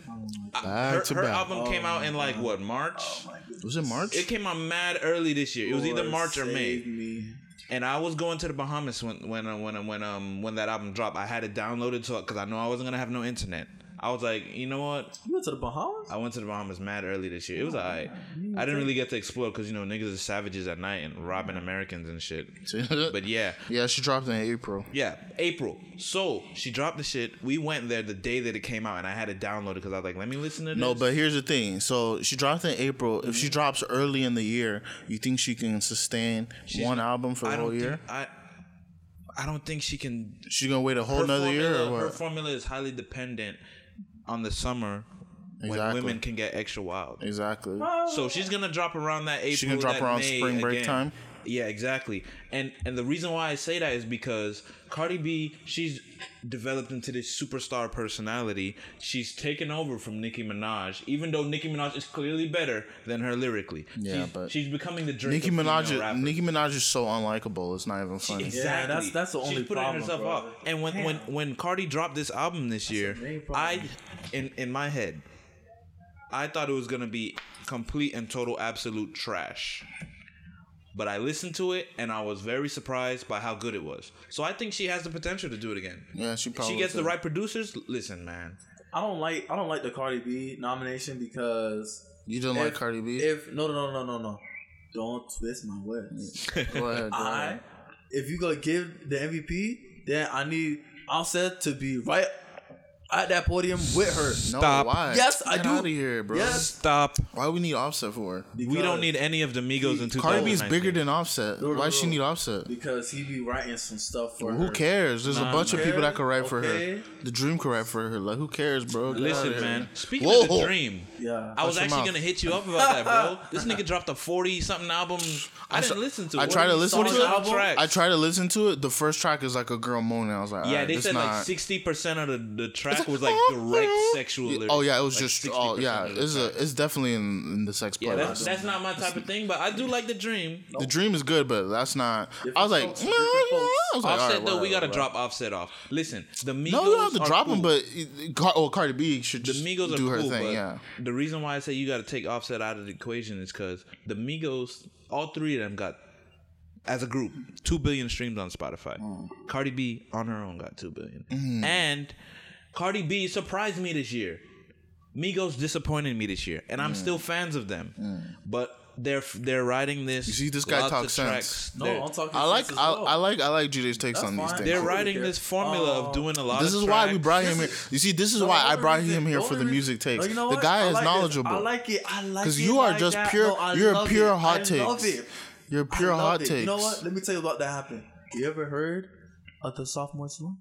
I- Back her, to her back. album came out in like what March? Was it March? It came out mad early this year. It was either March or May. me. And I was going to the Bahamas when when uh, when uh, when um when that album dropped. I had it downloaded so because I know I wasn't gonna have no internet. I was like, you know what? You went to the Bahamas? I went to the Bahamas mad early this year. It was oh, alright. I didn't really get to explore because you know niggas are savages at night and robbing Americans and shit. But yeah, yeah, she dropped in April. yeah, April. So she dropped the shit. We went there the day that it came out, and I had to download it downloaded because I was like, let me listen to this. No, but here's the thing. So she dropped in April. If she drops early in the year, you think she can sustain one album for the I whole don't year? think I. I don't think she can. She's gonna wait a whole Her another year formula, or her formula is highly dependent on the summer when women can get extra wild. Exactly. So she's gonna drop around that April. gonna drop that around May spring break again. time? Yeah, exactly. And and the reason why I say that is because Cardi B, she's developed into this superstar personality. She's taken over from Nicki Minaj, even though Nicki Minaj is clearly better than her lyrically. Yeah, she's, but she's becoming the Drake Nicki Minaj, rappers. Nicki Minaj is so unlikable. It's not even funny. Exactly. that's- that's the only She's putting problem, herself bro. up. And when when when Cardi dropped this album this year. I in in my head, I thought it was gonna be complete and total absolute trash. But I listened to it and I was very surprised by how good it was. So I think she has the potential to do it again. Yeah, she probably. she gets the right producers. Listen, man. I don't like I don't like the Cardi B nomination because You don't like Cardi B? If no no no no no no, don't twist my words. go ahead. Go I if you gonna give the MVP, then I need Offset to be right at that podium with her. No, Stop. why? Yes, I Get do. out of here, bro. Yes. Stop. Why we need Offset for? Her? We don't need any of the Migos in 2019. Cardi B is bigger than Offset. No, no, Why she no. need Offset? because he be writing some stuff for her. Who cares? There's a bunch of people that could write for her. The Dream could write for her. Like, who cares, bro? Get Listen, man. Speaking Whoa. of the dream, Yeah. I was actually gonna hit you up about that, bro. This nigga dropped a forty something album. I, didn't tr- listen to. I it. tried to listen to it. Tracks. I tried to listen to it. The first track is like a girl moaning. I was like, yeah, alright, they this said like sixty percent of the, the track was like direct sexual. Lyrics. Oh yeah, it was Like just. 60% Oh yeah, it's a. It's definitely in, in the sex Yeah, part. that's, that's not my type of thing, but I do like the dream. the dream is good, but that's not. I was like, folks, "Mm, different folks. I was like, Offset alright, though, we gotta drop Offset off. Listen, the Migos. No, you don't have to drop cool. him, but it- Car- oh, Cardi B should The just Migos are do her cool, thing. Yeah, the reason why I say you got to take Offset out of the equation is because the Migos, all three of them got, as a group, two billion streams on Spotify. Mm. Cardi B on her own got two billion. Mm-hmm. and Cardi B surprised me this year. Migos disappointed me this year, and I'm mm. still fans of them, mm. but. They're they're writing this. You see, this guy talks of sense. tracks. No, They're- I'm talking. I like. sense I, as well. I like. I like GJ's takes That's on these things. They're writing this formula Uh, of doing a lot This of is why we brought him here. You see, this is No, why I brought reason- him here for the music reason- takes. No, you know the guy I is like this. knowledgeable. I like it. I like it. Because you are like just that. pure. No, you're a pure it. hot I takes. You're pure hot it. takes. You know what? Let me tell you about that happened. You ever heard of the sophomore slump?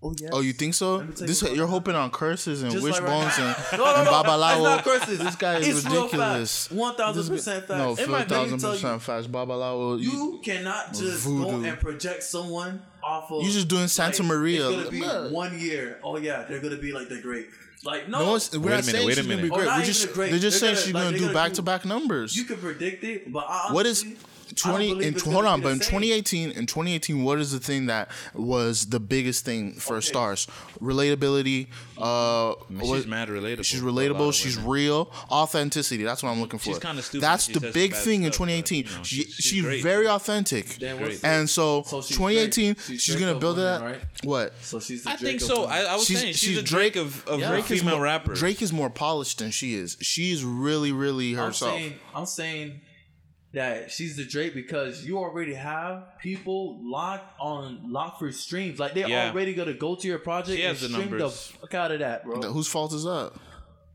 Oh yeah. Oh, you think so? Let me tell This you about you're that. hoping on curses and Just like wishbones right and, No, no, and no, babalawo. That's not curses. This guy is it's ridiculous. One thousand percent facts. No, It four might- let me thousand tell you, percent facts. Babalawo. You, You cannot just go and project someone off of. You're just doing Santa Maria. It's gonna be one year. Oh yeah, they're gonna be like the great. Like no, no, it's, we're Wait a not minute, saying wait a she's gonna be minute. Oh, great. Oh, We're even just great. they're just They're saying gonna- she's like, gonna do back to back numbers. you can predict it, but I What is honestly, I don't 20 believe in hold on, but in 2018 in 2018 what is the thing that was the biggest thing for stars? Relatability, uh She's what- mad relatable. She's for a lot relatable, she's women. real, authenticity. That's what I'm looking for. She's kinda stupid That's the big bad thing in stuff, but, 2018. you know, she, she's- she's, she's very authentic. Then And so, So she's 2018 Drake- she's she's going to build that right? what? So she's the I Drake think so. I, I was She's- saying she's, she's a Drake, Drake- of, of Yeah. Drake Drake female more, rappers. Drake is more polished than she is. She's really really I'm herself. I'm saying that she's the Drake because you already have people locked on lock for streams. Like they're Yeah. already gonna go to your project She and has the stream the numbers. fuck out of that, bro. Whose fault is that?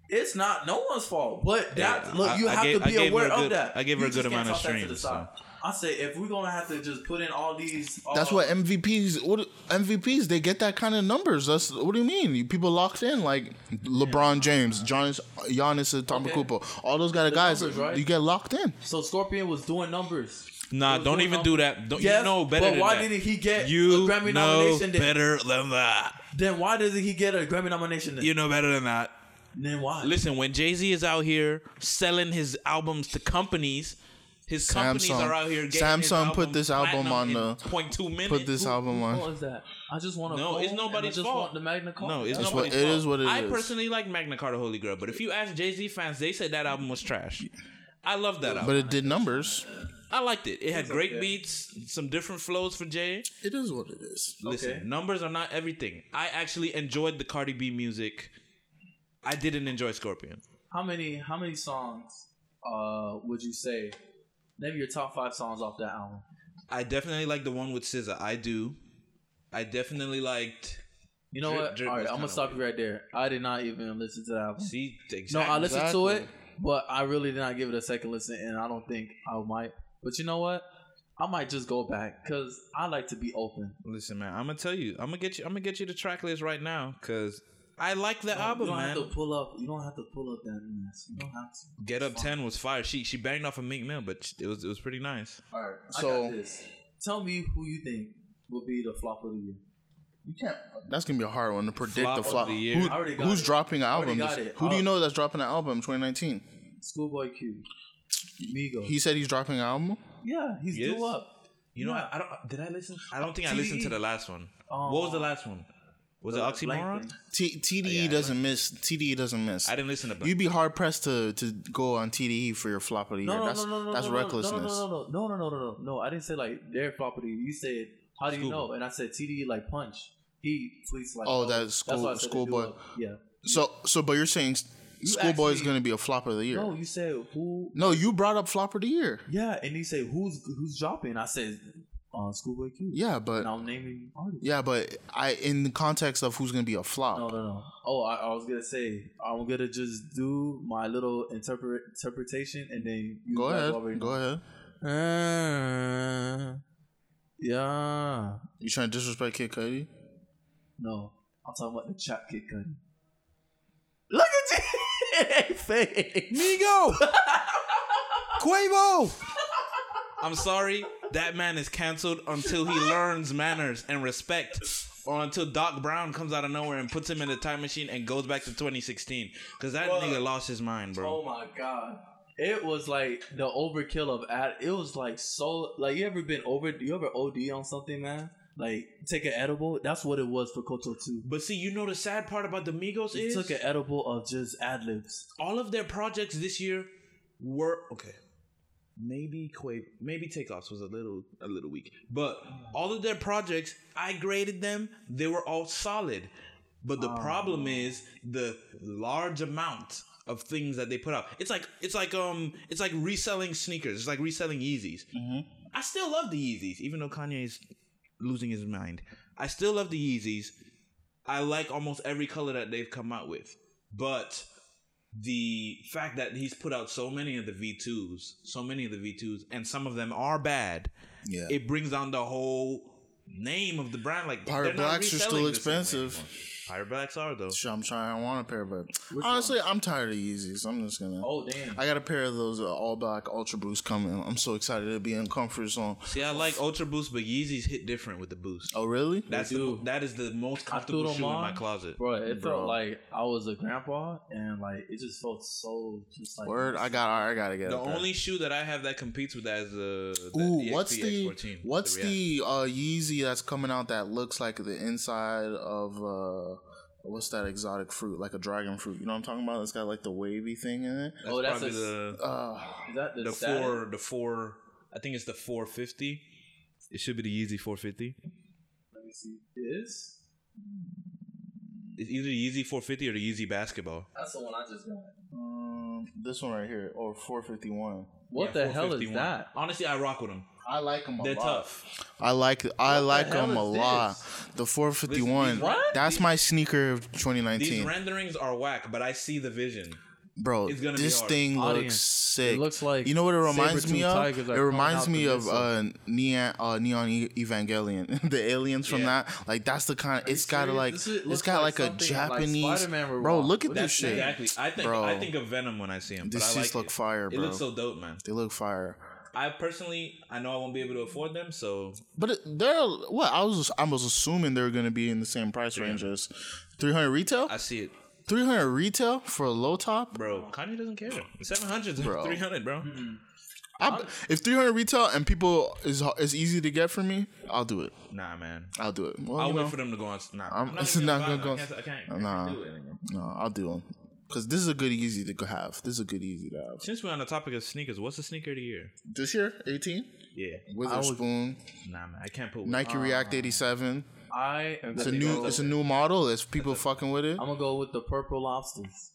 It's not no one's fault, but that Yeah, look, you I have gave- to be her aware a good- of that. I gave her You a good amount of toss to the streams, side. I say if we're gonna have to just put in all these, That's uh, what MVPs. What MVPs? They get that kind of numbers. That's what do you mean? People locked in like LeBron James, Giannis, Giannis Antetokounmpo. All those kind of guys. numbers, right? You get locked in. So Scorpion was doing numbers. Nah, don't doing even do that. Don't, Yes, you know better than that. but than why that. didn't he get you a Grammy know nomination? Then, better than that. then why doesn't he get a Grammy nomination? Then, You know better than that. then why? Listen, when Jay Z is out here selling his albums to companies, his companies Samsung. are out here getting Samsung put this album on the- 0.2 minutes. Put this album Who on. is that? I just want to. No, it's nobody's just fault. want the Magna Carta. No, it's It's what- nobody's it fault. is what it I is. personally like Magna Carta Holy Grail, but if you ask Jay Z fans, they said that album was trash. I love that album. But it did numbers. I liked it. It had great okay. beats, some different flows for Jay. It is what it is. Listen, Okay. numbers are not everything. I actually enjoyed the Cardi B music I didn't enjoy Scorpion. How many how many songs uh would you say? Name your top five songs off that album. I definitely like the one with SZA. I do. I definitely liked. You know Drip- what? Drip All right, I'm gonna stop you right there. I did not even listen to that album. See, No. I listened to it, but I really did not give it a second listen, and I don't think I might. But you know what? I might just go back because I like to be open. Listen, man. I'm gonna tell you. I'm gonna get you. I'm gonna get you the track list right now because I like the album, you don't man. have to pull up. You don't have to pull up that mess. You don't have to. Get Up Ten was fire. She she banged off a Meek Mill, but it was it was pretty nice. All right, So- I got this. Tell me who you think will be the flop of the year. You can't. That's gonna be a hard one to predict Flop the of flop. the year. Who- I already got who's it. dropping an album? got it. Who do you Oh. know that's dropping an album 2019? Schoolboy Q, Migos. He said he's dropping an album. yeah, he's Yes? due up. You know, Yeah. I, I don't. Did I listen? I don't think I listened to the last one. Oh. what was the um, last one? Was it The Oxymoron? T- TDE Yeah, doesn't miss. TDE doesn't miss. I didn't listen to. You'd be hard pressed to to go on TDE for your flop of the year. No, no, that's no, no, no, that's no, no, recklessness. No, no, no, no, no, no, no, no, no. I didn't say like their flop of the year. You said how do you Schoolboy. know? And I said TDE like punch. He tweets like Oh, that's school- why I said they Schoolboy. Yeah. So so, but you're saying Schoolboy is going to be a flop of the year? No, you said who? No, you brought up flop of the year. Yeah, and he said who's who's dropping. I said uh, Schoolboy Q. Yeah, but And I'm naming artists. yeah, but I in the context of who's going to be a flop. No, no, no. Oh, I, I was gonna say I'm gonna just do my little interpret interpretation, and then you Go ahead. already Go ahead. Uh, yeah. You trying to disrespect Kid Cudi? No, I'm talking about the Chap Kid Cudi. Look at you, face. Migo, Quavo. I'm sorry, that man is canceled until he learns manners and respect, or until Doc Brown comes out of nowhere and puts him in the time machine and goes back to 2016. Because that Bro. nigga lost his mind, bro. Oh my god. It was like the overkill of ad. It was like so. Like you ever been over? You ever OD on something, man? Like take an edible. That's what it was for Koto too. But see, you know the sad part about the Migos He is took an edible of just ad libs. all of their projects this year were okay. Maybe Quavo, maybe Takeoffs was a little a little weak, but all of their projects, I graded them. They were all solid, but the problem is the large amount of things that they put out. It's like it's like um it's like reselling sneakers. It's like reselling Yeezys. I still love the Yeezys, even though Kanye is losing his mind. I still love the Yeezys. I like almost every color that they've come out with, but the fact that he's put out so many of the V2s, so many of the V2s, and some of them are bad, Yeah. it brings down the whole name of the brand. Like Pirate Blacks are still expensive. Anymore. Pirate Blacks are though. Sure, I'm trying. I want a pair, but honestly, I'm tired of Yeezys. I'm just gonna. Oh damn! I got a pair of those uh, all black Ultra Boosts coming. I'm so excited to be in comfort zone. See, I like Ultra Boost, but Yeezys hit different with the boost. Oh, really? That's the, that is the most comfortable them shoe in my closet. bro. It Bro. felt like I was a grandpa, and like it just felt so just like Word. I got. I gotta get The a pair. only shoe that I have that competes with that is the, the Ooh, EXP what's the X14, what's React. the uh, Yeezy that's coming out that looks like the inside of uh, what's that exotic fruit, like a dragon fruit? You know what I'm talking about? It's got like the wavy thing in it. That's Oh, that's probably a- the Uh, Is that the, the static? four the four I think it's the 450. It should be the Yeezy 450. Let me see. This. It's either the Yeezy 450 or the Yeezy basketball. That's the one I just got. um, this one right here, or 451. What Yeah, the hell is 451. that? Honestly, I rock with them. I like them They're lot. tough. I like I the like hell them a is lot. The 451. What? That's my sneaker of 2019. These 2019, renderings are whack, but I see the vision. Bro. it's gonna This hard. thing looks sick. It looks like You know what it reminds me of? It reminds me of uh, neon, uh, neon E- Evangelion, the aliens from Yeah. that. Like that's the kind. It's got serious? like This is- it's looks got like like, a something like Japanese. Spider-Man bro, look at With this shit. Exactly. I think Bro. I think of Venom when I see him. These but I shits like look it. fire, It looks so dope, man. They look fire. I personally, I know I won't be able to afford them, so But they're what I was I was assuming they're gonna be in the same price range as 300 retail. I see it, 300 retail for a low top. bro. Kanye doesn't care. Seven hundred, Bro. three hundred, bro. I, if 300 retail and people is is easy to get for me, I'll do it. Nah, man. I'll do it. Well, I'll wait know, for them to go on. Nah, I'm- I'm, not, it's even not buy gonna them. go- I can't, I can't, Nah. do it anymore. no, I'll do them because this is a good easy to have. This is a good easy to have. Since we're on the topic of sneakers, what's the sneaker of the year? This year, 18 Yeah, Wotherspoon, nah, man. I can't put Nike React 87. I am It's a new it's a new model. It's people fucking with it. I'm gonna go with the purple lobsters.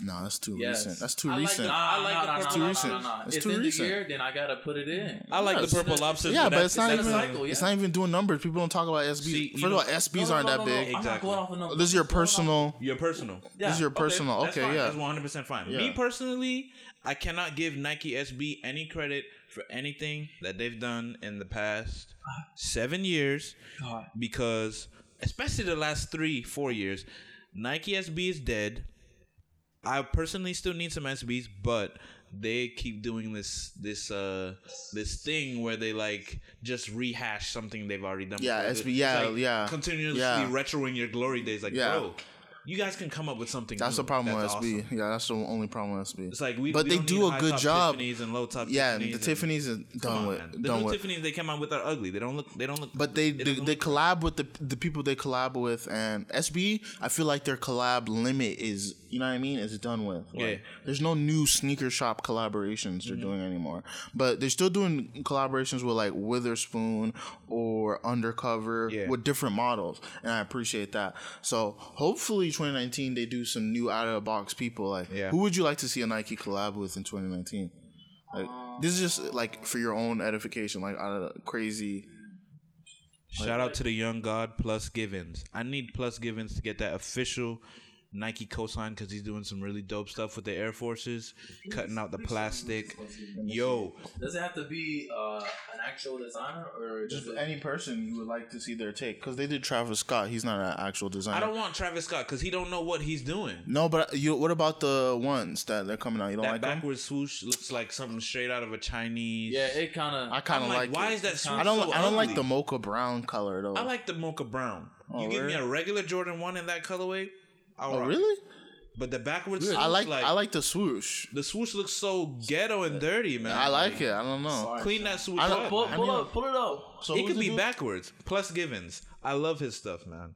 No, that's too Yes. recent. That's too I like recent. I like the purple too recent. It's, It's too in recent. the year, then I gotta put it in. I like Yes. the purple lobsters. yeah, but it's not even. a cycle, It's not even doing numbers. People don't talk about SBs. See, you First of know- all, SBs No, aren't no, that no, no, big. I'm not Exactly. going off of numbers. This is your I'm going off- personal. Your personal. Yeah, This is your okay. personal. That's Okay, fine. yeah. That's 100 percent fine. Yeah. Me personally, I cannot give Nike SB any credit for anything that they've done in the past seven years God. because, especially the last three, four years, Nike SB is dead. I personally still need some SBs, but they keep doing this this uh this thing where they like just rehash something they've already done. Yeah, before. SB yeah, like yeah. continuously Yeah. retroing your glory days. Like, Yeah. bro, you guys can come up with something. That's new. the problem with SB. awesome. Yeah, that's the only problem with SB. It's like we, but we they do a good job. Tiffany's and low top. Yeah, Tiffany's the Tiffany's is Come done on, with. man. The Done new with. Tiffany's they came out with are ugly. They don't look. They don't look. But they they, they collab with the the people they collab with, and SB. I feel like their collab limit is you know what I mean is done with. Like, Yeah. Mm-hmm. There's no new sneaker shop collaborations they're doing anymore. But they're still doing collaborations with like Wotherspoon or Undercover Yeah. with different models, and I appreciate that. So hopefully 2019 they do some new out of the box people. Like Yeah. who would you like to see a Nike collab with in 2019? Like this is just like for your own edification, like out of the crazy. Shout out to the young god Plus Givens. I need Plus Givens to get that official Nike cosign because he's doing some really dope stuff with the Air Forces, cutting out the plastic. Yo, Does it have to be uh, an actual designer or just Just any person you would like to see their take, because they did Travis Scott. He's not an actual designer. I don't want Travis Scott because he don't know what he's doing. No, but you. What about the ones that they're coming out? You don't That like them? backwards swoosh looks like something straight out of a Chinese. Yeah, it kind of. I kind of like, like. why it. is that swoosh I don't. so I don't like the mocha brown color though. I like the mocha brown. Oh, you give me a regular Jordan one in that colorway. I'll Oh rock it. really? But the backwards swoosh, I like. like I like the swoosh. the swoosh looks so ghetto and dirty, man. I like it. I don't know. Sorry. Clean that swoosh I up. Pull, man. pull mean- up, pull it up. So it could be dude? backwards. Plus Givens. I love his stuff, man.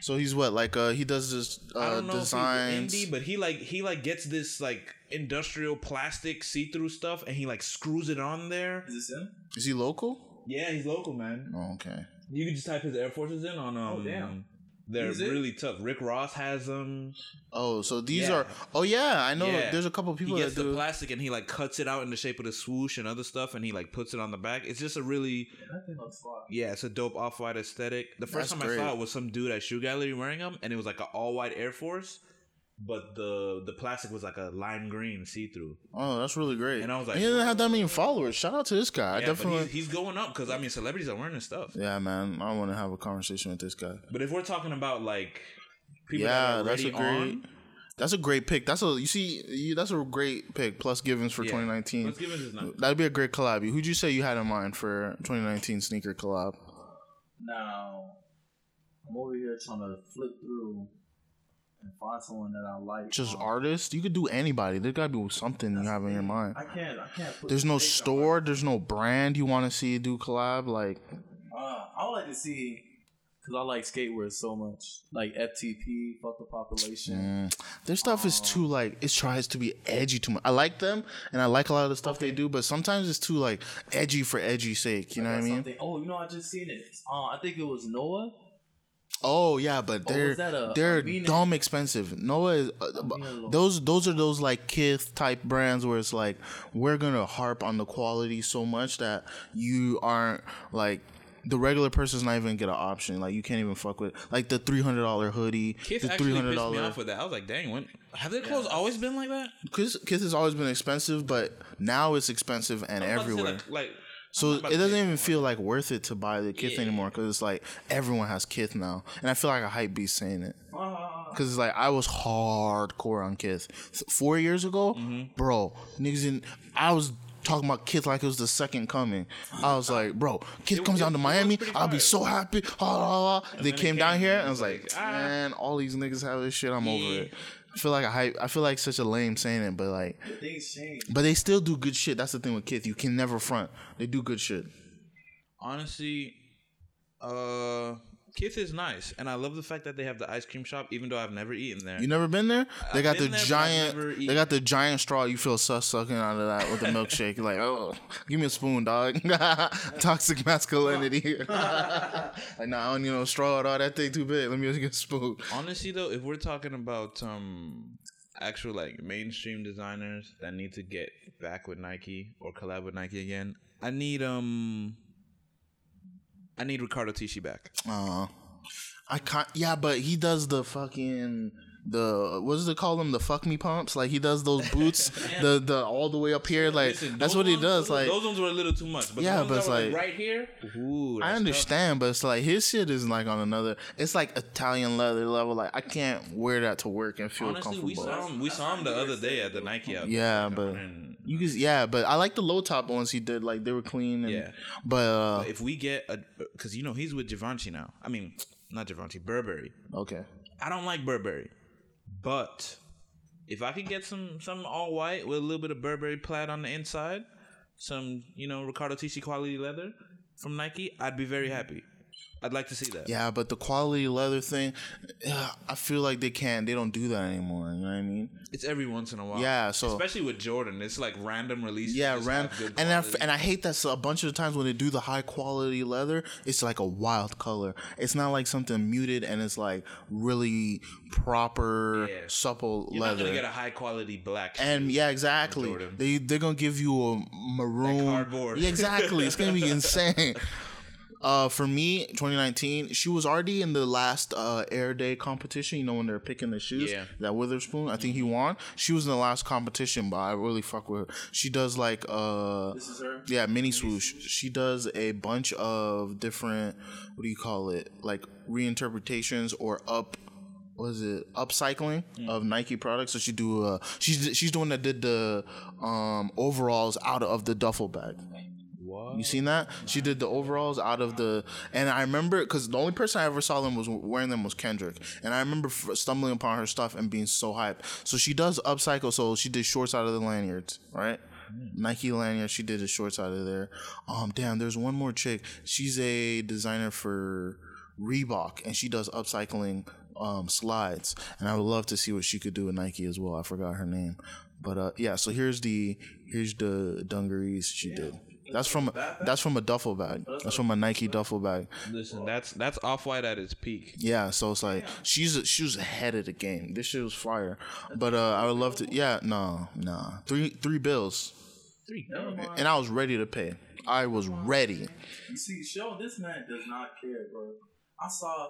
So he's what? Like uh, he does this I uh, don't know designs. if he's indie, but he like he like gets this like industrial plastic see-through stuff and he like screws it on there. Is this him? Is he local? Yeah, he's local, man. Oh, okay. You can just type his Air Forces in on um. damn. They're Is it? really tough. Rick Ross has them. Oh, so these Yeah. are. Oh yeah, I know. Yeah. There's a couple He people gets that the do. plastic and he like cuts it out in the shape of the swoosh and other stuff, and he like puts it on the back. It's just a really That thing looks yeah, it's a dope off white aesthetic. The first That's time I saw it was some dude at Shoe Gallery wearing them, and it was like an all white Air Force, but the the plastic was like a lime green see through. Oh, that's really great. And I was like, he doesn't have that many followers. Shout out to this guy. I definitely. but he's, he's going up because I mean celebrities are wearing this stuff. Yeah, man. I want to have a conversation with this guy. But if we're talking about like people Yeah, that are that's a already great. on, That's a great pick. That's a you see. You, that's a great pick. Plus Givens for Yeah. 2019. Let's give it his number. That'd be a great collab. Who'd you say you had in mind for 2019 sneaker collab? Now, I'm over here trying to flip through and find someone that I like. Just Um, artists. You could do anybody. There gotta be something you have in your mind. I can't. I can't. Put There's no store. There's no brand you want to see do collab. Like Uh, I would like to see because I like skateboards so much. Like FTP, fuck the population. mm, their stuff is too like it tries to be edgy too much. I like them and I like a lot of the stuff they do, but sometimes it's too like edgy for edgy sake. You know what I mean? something- Oh, you know, I just seen it. Uh, I think it was Noah. Oh yeah, but Oh, they're was a- they're a Mina- dumb expensive. Noah is uh, those those are those like Kith type brands where it's like we're gonna harp on the quality so much that you aren't like the regular person's not even gonna get an option. Like you can't even fuck with like the three hundred dollar hoodie, Kith the actually three hundred pissed me off with that. I was like, dang, when have their clothes always been like that? Kith, Kith has always been expensive, but now it's expensive and I was about to say, everywhere. Like, like So it not about to doesn't even feel like worth it to buy the Kith Yeah. anymore because it's like everyone has Kith now, and I feel like a hype beast saying it. Uh, Cause it's like I was hardcore on Kith four years ago, Mm-hmm. bro. Niggas in I was talking about Kith like it was the second coming. I was like, bro, Kith It- comes it- down to Miami, I'll be so happy. Ah, ah, ah. They it came down here and I was like, ah. man, all these niggas have this shit. I'm over it. I feel like a hype. I feel like such a lame saying it, but like, the things change. but they still do good shit. That's the thing with Kith. You can never front. They do good shit. honestly, uh, Kith is nice, and I love the fact that they have the ice cream shop, even though I've never eaten there. You never been there? They got the there, giant. They got the giant straw. You feel sus sucking out of that with the milkshake. You're like, oh, give me a spoon, dog. Toxic masculinity. like, nah, I don't need no straw at all. That thing too big. Let me just get a spoon. Honestly, though, if we're talking about um actual like mainstream designers that need to get back with Nike or collab with Nike again, I need um I need Riccardo Tisci back. Uh, I can't. Yeah, but he does the fucking the what does it call them? The fuck me pumps. Like he does those boots, the the all the way up here. Like Listen, that's what he ones- does. Like those ones were a little too much. But Yeah, but it's were, like- right here. Ooh, I that's tough. understand, but it's like his shit is like on another. It's like Italian leather level. Like I can't wear that to work and feel Honestly, we saw him. We saw him the other day at the Nike out. Yeah, but you can. Yeah, but I like the low top ones he did. Like they were clean. And, Yeah. But uh, if we get a, because you know he's with Givenchy now. I mean, not Givenchy, Burberry. okay. I don't like Burberry, but if I could get some some all white with a little bit of Burberry plaid on the inside, some you know Riccardo Tisci quality leather from Nike, I'd be very happy. I'd like to see that. Yeah, but the quality leather thing, I feel like they can't. They don't do that anymore. You know what I mean? It's every once in a while. Yeah, so- especially with Jordan, it's like random releases. Yeah, just ran have good and I, and I hate that so a bunch of the times when they do the high quality leather, it's like a wild color. It's not like something muted and it's like really proper, Yeah. supple You're leather. not gonna get a high quality black. and yeah, exactly. They they're gonna give you a maroon cardboard. Yeah, exactly. It's gonna be insane. Uh, for me, 2019, she was already in the last uh, Air Day competition. You know when they're picking the shoes. Yeah. That Wotherspoon, I think he won. She was in the last competition, but I really fuck with her. She does like uh, This is her. yeah, mini swoosh. She does a bunch of different. What do you call it? Like reinterpretations or up. was it? Upcycling of Nike products. So she do. Uh, she's she's the one that did the um overalls out of the duffel bag. What? You seen that? She did the overalls out of the, and I remember because the only person I ever saw them was wearing them was Kendrick, and I remember f- stumbling upon her stuff and being so hyped. So she does upcycle. So she did shorts out of the lanyards, right? Nike lanyard. She did the shorts out of there. Um, damn. There's one more chick. She's a designer for Reebok, and she does upcycling um slides. And I would love to see what she could do with Nike as well. I forgot her name, but uh, yeah. So here's the here's the dungarees she did. That's from a, that's from a duffel bag. That's from a Nike duffel bag. Listen, that's that's off white at its peak. Yeah, so it's like she's she was ahead of the game. This shit was fire. But uh, I would love to. Yeah, no, no, Three three bills, Three. and I was ready to pay. I was ready. You see, show this man does not care, bro. I saw.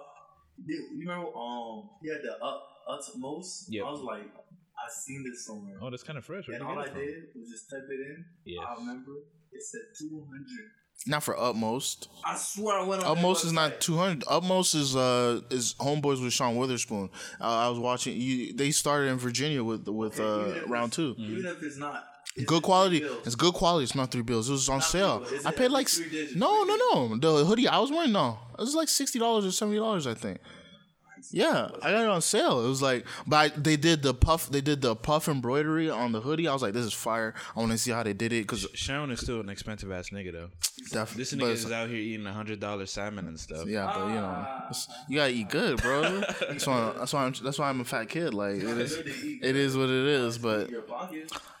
You you remember? Um, he had the up utmost. Yep. I was like, I seen this somewhere. Oh, that's kind of fresh. and all I did was just type it in. Yeah. I remember it said two hundred. Not for utmost. I swear I went on. Utmost that is not two hundred. Utmost is uh is homeboys with Sean Wotherspoon. Uh, I was watching. You they started in Virginia with with Even uh if round it's- two. Even if it's not. it's Good just quality. It's good quality. It's not three bills. It was on Not sale. three bills. Is I paid like three digits? no, Three no, no. The hoodie I was wearing, no, it was like sixty dollars or seventy dollars, I think. Yeah, I got it on sale. It was like, but I, they did the puff. They did the puff embroidery on the hoodie. I was like, this is fire. I want to see how they did it because Sharon is still an expensive ass nigga though. Definitely. This nigga is out here eating a hundred dollar salmon and stuff. Yeah, but you know, you gotta eat good, bro. That's why. That's why. I'm, that's why I'm a fat kid. Like it is. It is what it is. But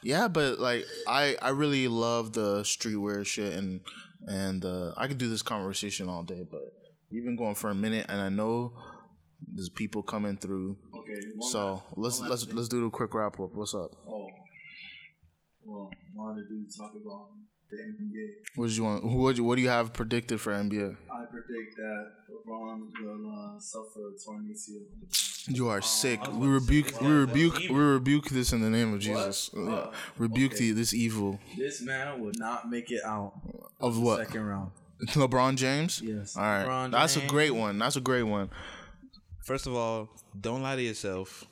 Yeah, but like I I really love the streetwear shit and and uh, I could do this conversation all day, but we've been going for a minute and I know there's people coming through. Okay. So last- let's let's thing. let's do the quick wrap up. What's up? Oh. Well, wanted to talk about the NBA. What did you want? What what do you have predicted for NBA? I predict that LeBron will uh, suffer a torn ACL. You are sick. We about say, rebuke we rebuke we rebuke this in the name of Jesus. Yeah. Rebuke Okay. the, this evil This man will not make it out of what? second round. LeBron James. Yes. All right, that's a great one. That's a great one. First of all, don't lie to yourself.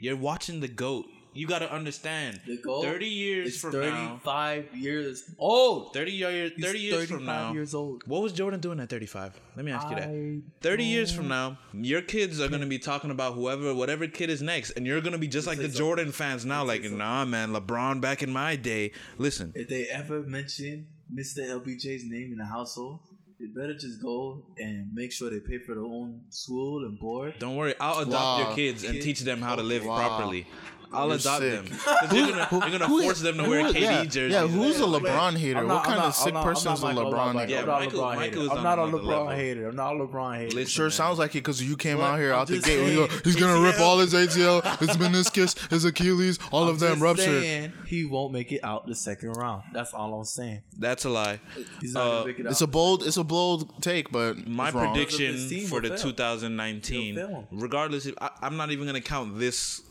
You're watching the goat. You gotta understand. The goal Thirty years from now. 35 years old. Thirty years. He's Thirty years from 35 now. years old. What was Jordan doing at 35? Let me ask you that. I 30 years from now, your kids are going to be talking about whoever, whatever kid is next. And you're going to be just like the Jordan fans now, like, nah, man, LeBron back in my day. Listen, If they ever mention Mr. LBJ's name in the household, they better just go and make sure they pay for their own school and board. Don't worry, I'll adopt Wow. your kids and teach them how to live Wow. properly. I'll You're adopt sick. them. 'Cause you're gonna, you're gonna Who- force them to who- wear KD yeah, jerseys. Yeah, who's a LeBron hater? I'm what kind I'm of not- sick I'm not- person I'm is a Michael, LeBron I'm not hater? Yeah, I'm not Michael- LeBron Michael is hater. I'm not a another LeBron hater. I'm not a LeBron hater. Listen, Sure man. sounds like it because you came out here I'm out the just gate. and you go, he's gonna rip ACL. all his ACL, his meniscus, his Achilles, all of them Just ruptured. saying he won't make it out the second round. That's all I'm saying. That's a lie. He's not Uh, gonna make it out. It's a bold, it's a bold take, but My it's wrong. prediction His team for will the fail. 2019, They'll fail. regardless, if, I, I'm not even gonna count this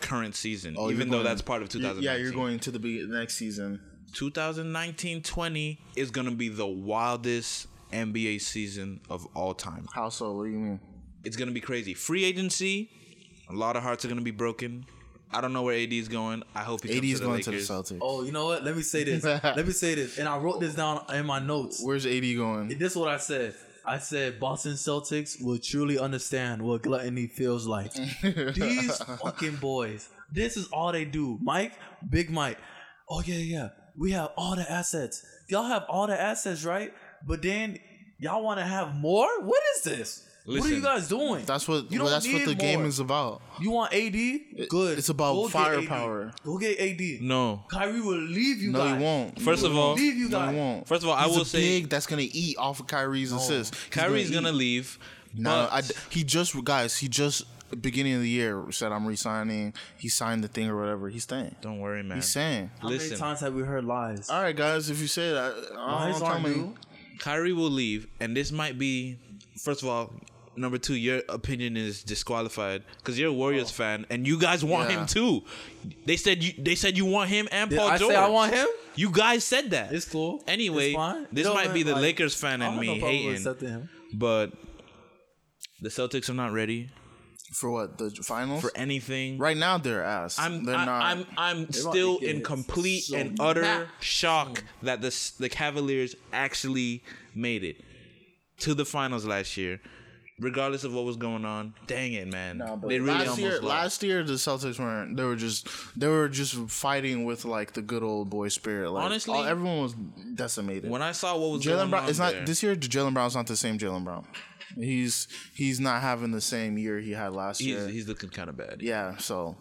current season, Oh, even though going- that's part of 2019. Yeah, you're going to the be- next season. 2019-20 is gonna be the wildest NBA season of all time. How so? What do you mean? It's gonna be crazy. Free agency, a lot of hearts are gonna be broken. I don't know where AD is going. I hope he AD comes is to the going to the Lakers. Celtics. Oh, you know what? Let me say this. Let me say this. And I wrote this down in my notes. Where's AD going? This is what I said. I said Boston Celtics will truly understand what gluttony feels like. These fucking boys. This is all they do. Mike, Big Mike. Oh yeah, yeah. We have all the assets. Y'all have all the assets, right? But then y'all want to have more? What is this? What are you guys doing? That's what. You well, don't that's what need the game more. is about. You want AD? Good. it's about Go firepower. Go get AD. No. Kyrie will leave you guys. No, guys. he won't. First of all, leave you No, guys. he won't. First of all, I He's will a say- big that's gonna eat off of Kyrie's assist. He's Kyrie's gonna eat. leave. No, I, he just guys. He just beginning of the year said I'm resigning. He signed the thing or whatever. He's staying. don't worry, man. He's saying. How Listen. many times have we heard lies? All right, guys. If you say that, Lies I'm aren't telling new. you. Kyrie will leave, and this might be. First of all, number two, your opinion is disqualified because you're a Warriors oh. fan, and you guys want Yeah. him too. They said you. They said you want him and Did Paul I George. say I want him? You guys said that. It's cool. Anyway, It's fine. this It don't might be the like- Lakers fan I and have no me hating, him. but the Celtics are not ready For what the finals? for anything. right now, they're ass. I'm they're I, not. I'm I'm still in complete so and utter mad. shock that the the Cavaliers actually made it to the finals last year, regardless of what was going on. Dang it, man! No, but they really last year, lost. last year the Celtics weren't. They were just they were just fighting with like the good old boy spirit. Like, Honestly, all- everyone was decimated. when I saw what was Jaylen going Brown, on it's not there, this year. Jaylen Brown's not the same Jaylen Brown. He's he's not having the same year he had last he's, year. he's looking kind of bad. yeah, so.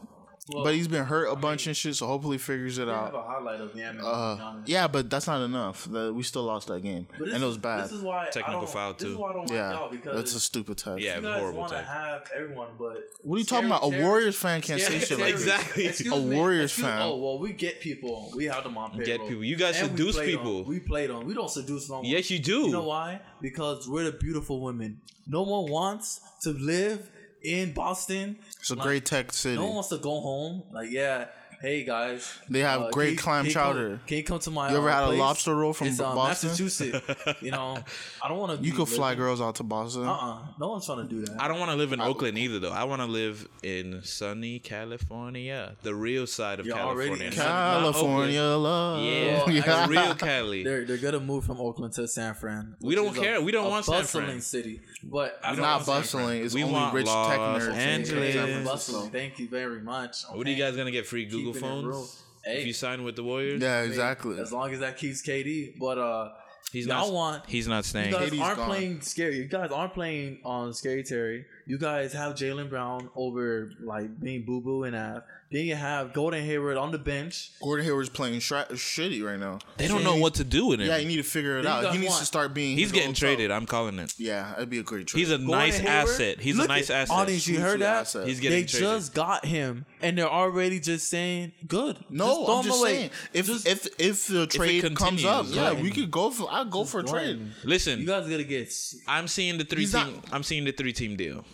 But he's been hurt a bunch and shit, so hopefully figures it I have out. a highlight of him. Uh, yeah, but that's not enough. The, we still lost that game, But this and it was bad. This is why Technical I don't, foul, This too. is why I don't yeah, y'all because that's a stupid text. Yeah, you guys horrible want to have everyone, but What are you talking about? A Warriors fan can't say shit like that. Exactly. A Warriors excuse- fan. Oh well, we get people. We have them on payroll. Get people. You guys And seduce play them. people. We play them. We don't seduce no one. Yes, you do. You know why? Because we're the beautiful women. No one wants to live in Boston. It's a great tech city. No one wants to go home. Like, yeah, hey guys. They have uh, great can you- clam can chowder. Come, can you come to my? You ever uh, had a lobster roll from it's, uh, Boston? Massachusetts. you know, I don't want to. You could fly girls out to Boston. Uh uh No one's trying to do that. I don't want to live in Oakland either, though. I want to live in sunny California, the real side of You're already California. in not- not California love. Yeah, Well, a real Cali. They're they're gonna move from Oakland to San Fran. We don't is a- care. We don't a want San bustling Fran. city, but I It's don't not want San bustling. It's We only want rich tech nerds. in Angeles. San Fran. Francisco. Bustling. Thank you very much. What are you guys gonna get free Google Keeping it real. phones Hey. if you sign with the Warriors? Yeah, I mean, exactly. As long as that keeps KD, but uh, he's y'all not. want he's not staying. you staying. guys KD's aren't gone. playing scary. You guys aren't playing on scary Terry. You guys have Jaylen Brown over like being boo boo and Av. Then you have Gordon Hayward on the bench. Gordon Hayward's playing shra- shitty right now. They don't know what to do with him. Yeah, you need to figure it Then you out. guys He needs want- to start being. he's his getting own traded. self. I'm calling it. Yeah, that'd be a great trade. He's a Gordon nice Hayward, asset. He's a look nice at- asset. Audience, you heard Hugely that? asset. He's They getting traded. just got him, and they're already just saying good. No, throw I'm him just away. saying. If Just- if if the trade comes up, continues, yeah, yeah. we could go for. I'd go for a throw trade. him. Listen, you guys gotta get. s- I'm seeing the three He's team. not- I'm seeing the three team deal.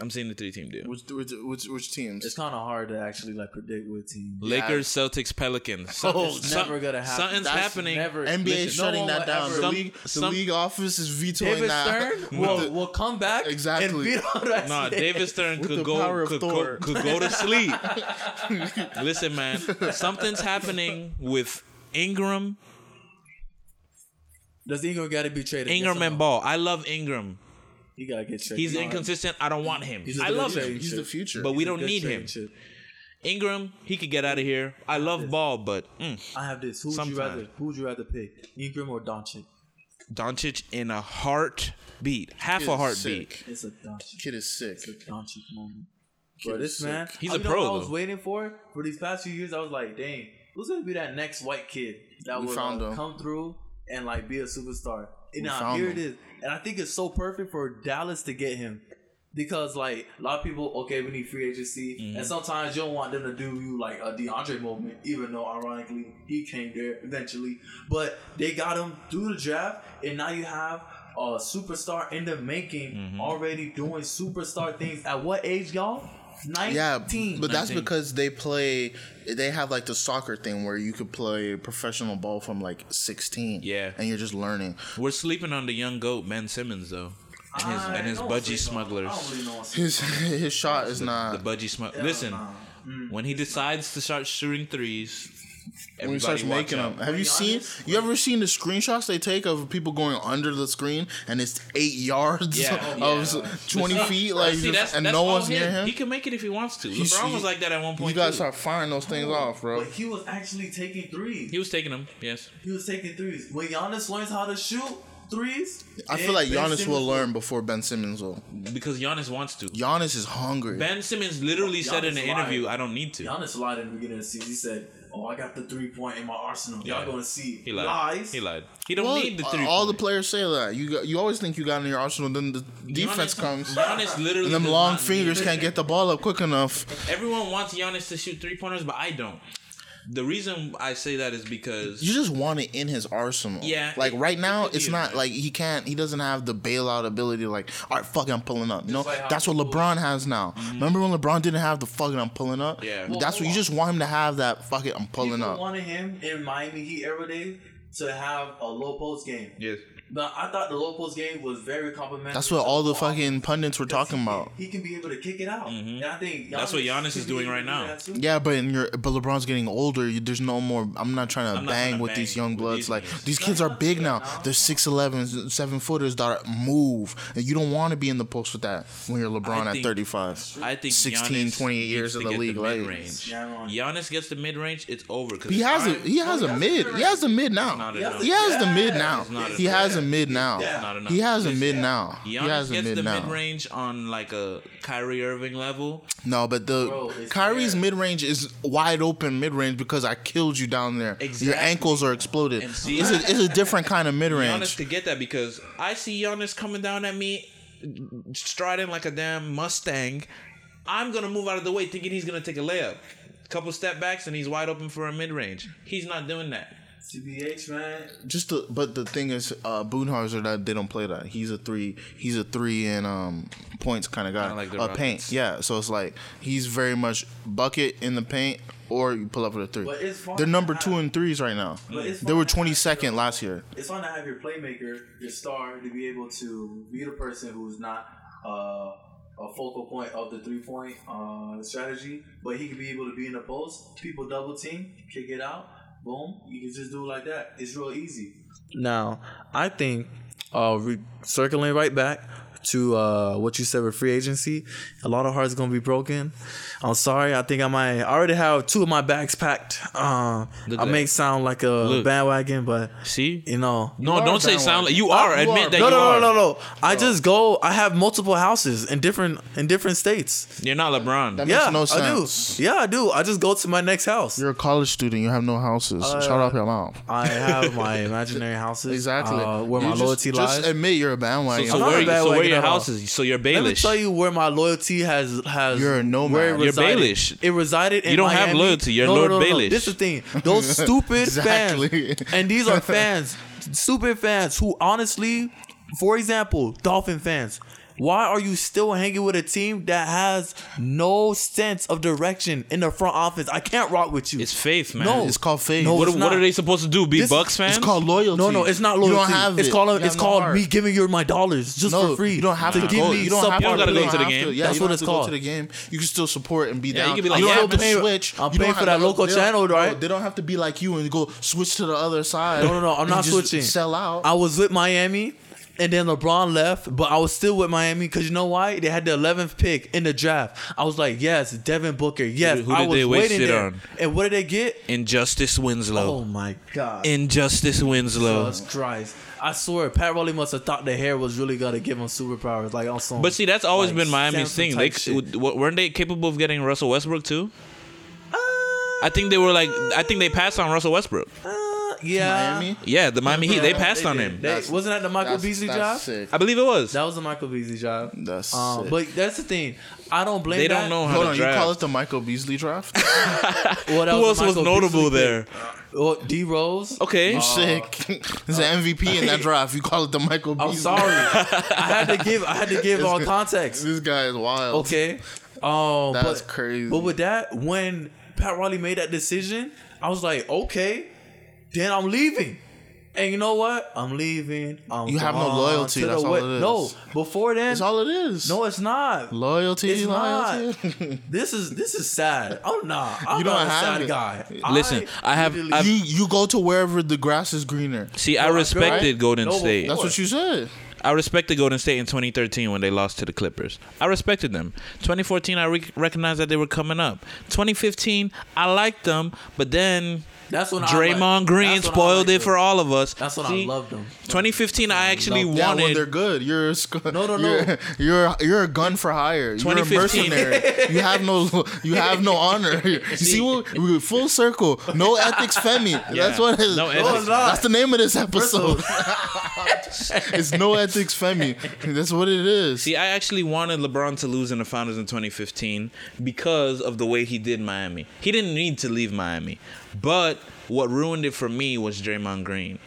I'm seeing the three team deal. Which which which, which teams? It's kind of hard to actually like predict what team. Lakers, Celtics, Pelicans. Oh, Some- It's never gonna happen. Something's That's happening. Never. NBA Listen, is no shutting that down. ever- The Some- league, the league office is vetoing David that. Stern With will, the- will come back Exactly. and beat on that. Nah, David Stern could go could go, could go to sleep. Listen, man, something's happening with Ingram, Does Ingram got to be traded? Ingram Yes and no? Ball. I love Ingram. He gotta get traded. He's No, inconsistent. I don't want him. he's a I love him. He's the future. But we don't need him. chip. Ingram, he could get out of here. I love Ball, but mm, I have this. Who would you Sometimes. rather? Who would you rather pick? Ingram or Doncic? Doncic in a heartbeat, half Kid a is heartbeat. sick. It's a Doncic. Kid is sick. A Doncic moment. But this sick. man, He's I a know pro, what I was waiting for for these past few years. I was like, dang, who's gonna be that next white kid that We will found uh, come through and like be a superstar? And now here him. it is, and I think it's so perfect for Dallas to get him. Because like a lot of people, okay, we need free agency, Mm-hmm. and sometimes you don't want them to do you like a DeAndre moment, even though ironically he came there eventually. But they got him through the draft, and now you have a superstar in the making Mm-hmm. already doing superstar things. At what age, y'all? Yeah, Nineteen. but that's because they play. They have like the soccer thing where you could play professional ball from like 16. Yeah. and you're just learning. We're sleeping on the young goat Ben Simmons though, and his I and his budgie smugglers. Really His his shot is The not. The budgie smugglers. Listen, nah. Mm. when he decides to start shooting threes, When he everybody starts making out. them, have you be seen? honest, You ever seen the screenshots they take of people going under the screen and it's eight yards Yeah, of yeah. twenty see- feet, like see, just- and no all one's near him? He can make it if he wants to. He's- LeBron he- was like that at one You point. gotta too. start firing those things off, bro. But he was actually taking threes. He was taking them. Yes. He was taking threes. When Giannis learns how to shoot threes, I feel and like Ben Giannis Simmons will learn before Ben Simmons will. Because Giannis wants to. Giannis is hungry. Ben Simmons literally Giannis said in an lied. interview, "I don't need to." Giannis lied in the beginning of the season. He said, "Oh, I got the three point in my arsenal. Y'all Yeah. gonna see." He lied. Lies. He lied. He don't Well, need the uh, three. all the players say that. You got, you always think you got in your arsenal, then the defense comes. Giannis literally. And them long fingers can't get the ball up quick enough. Everyone wants Giannis to shoot three pointers, but I don't. The reason I say that is because You just want it in his arsenal. Yeah, Like it- right now, could it's not man. like he can't. He doesn't have the bailout ability. Like, all right, fuck it, I'm pulling up. You know, like that's what LeBron has now. Remember when LeBron didn't have the fucking I'm pulling up? Mm-hmm. Yeah. But that's what you just want him to have. That fuck it, I'm pulling People up. wanted him in Miami Heat every day to have a low post game. yes, But I thought the low post game was very complimentary. That's what all the offense. fucking pundits were talking he about. He can be able to kick it out. Mm-hmm. And I think That's what Giannis is doing right to do now. Yeah, but in your but LeBron's getting older. You, there's no more. I'm not trying to not bang trying with bang these young bloods. these like niggas. these kids are big now. They're 6'11", 7 footers that move. And you don't want to be in the post with that when you're LeBron I at 35. I think 16, Giannis 28 years to of the league, like- mid-range. Yeah, Giannis gets the mid range, it's over. He has a time- he has a mid. He has a mid now. He has the mid now. He has a mid now. Yeah. Not enough. He has a Listen, mid now. He has a gets mid the now. mid range on like a Kyrie Irving level. No, but the Bro, it's Kyrie's fair. mid range is wide open mid range because I killed you down there. Your ankles are exploded. And see- it's, a, it's a different kind of mid range. Giannis range. could get that because I see Giannis coming down at me, striding like a damn Mustang. I'm gonna move out of the way, thinking he's gonna take a layup. Couple step backs and he's wide open for a mid range. He's not doing that. CBH man. Just the, but the thing is, uh, Budenholzer that they don't play that. He's a three. He's a three and um points kind of guy. Kinda like the uh, paint. Yeah. So it's like he's very much bucket in the paint, or you pull up for the three. But it's fun They're to number have- two and threes right now. But it's They were twenty second your- last year. It's fun to have your playmaker, your star, to be able to be the person who's not uh, a focal point of the three point uh, strategy, but he can be able to be in the post. People double team, kick it out, boom. You can just do it like that. It's real easy. Now, I think uh, re- circling right back to uh, what you said with free agency, a lot of hearts gonna be broken. I'm sorry. I think I might I already have two of my bags packed. Uh, I may sound like a Look. bandwagon, but See? you know. No, are don't say sound like you are. you Admit are. that No, you no, are. no, no, no. No. I just go. I have multiple houses in different in different states. You're not LeBron. That makes Yeah, no I sense. do. Yeah, I do. I just go to my next house. You're a college student. You have no houses. Uh, Shut up your mouth. I have my imaginary houses. Exactly. uh, where You my just- loyalty just lies. Just admit you're a bandwagon. so I'm not where, a bad so where wagon your at all. is? So you're Let me tell you where my loyalty has has. You're a nomad. Where it You're resided. Baelish. It resided. In You don't have loyalty. You're no, Lord no, no, no. Baelish. This is the thing. Those stupid Exactly. fans, and these are fans, stupid fans who honestly, for example, Dolphin fans. Why are you still hanging with a team that has no sense of direction in the front office? I can't rock with you. It's faith, man. No. It's called faith. No, what, it's what are they supposed to do? Be This- Bucks fans? It's called loyalty. No, no, it's not You loyalty. don't have it's it. called it's no called heart. me giving you my dollars just No, for free. you don't have to, give go. me You don't have to, you go don't to the game. To, yeah, That's what it's called. to the game. You can still support and be Yeah, down. you can be like, don't yeah, have to man. switch. I'm You paying for that local channel, right? They don't have to be like you and go switch to the other side. No, no, no. I'm not switching. Sell out. I was with Miami. And then LeBron left, but I was still with Miami because you know why? They had the 11th pick in the draft. I was like, yes, Devin Booker. Yes, Who- who I was they waste waiting it there. on? And what did they get? Injustice Winslow. Oh my god. Injustice Winslow. Jesus Christ. I swear, Pat Riley must have thought the hair was really gonna give him superpowers, like on some. But see, that's always like, been Miami's Samson thing. They weren't they capable of getting Russell Westbrook too? Uh, I think they were like. I think they passed on Russell Westbrook. uh, yeah. Miami. Yeah, the Miami Heat. They passed they on him. They- That's- wasn't that the Michael That's, Beasley that's job? sick. I believe it was. That was the Michael Beasley job. That's Um, sick. but that's the thing. I don't blame. They don't know how Hold to on, you draft. call it the Michael Beasley draft? Well, that Who the else was Michael notable Beasley there? pick. Well, D Rose. Okay. You sick. There's an MVP in that draft. You call it the Michael Beasley. I'm sorry. I had to give. I had to give all context. This guy is wild. Okay. Um, That's but, crazy. But with that, when Pat Riley made that decision, I was like, okay, then I'm leaving. And you know what? I'm leaving. I'm You have no loyalty, that's all it is. No, before then, That's all it is. no, it's not. Loyalty, It's loyalty. This is this is sad. I'm not. I'm You don't a have sad it. guy. Listen, I have- I've- you you go to wherever the grass is greener. See, I Right? respected Golden No, State. That's what you said. I respected Golden State in 2013 when they lost to the Clippers. I respected them. 2014, I re- recognized that they were coming up. 2015, I liked them, but then That's when I Draymond like- Green that's spoiled liked it them. for all of us. That's when See, I loved them. 2015, I actually Yeah, when they're good. You're a sc- No, no, no. You're, you're you're a gun for hire. You're a mercenary. you have no you have no honor. You see we- full circle. No ethics, Femi. That's what it is. No That's- ethics. That's the name of this episode. it's no ethics, Femi. That's what it is. See, I actually wanted LeBron to lose in the finals in 2015 because of the way he did Miami. He didn't need to leave Miami, but what ruined it for me was Draymond Green.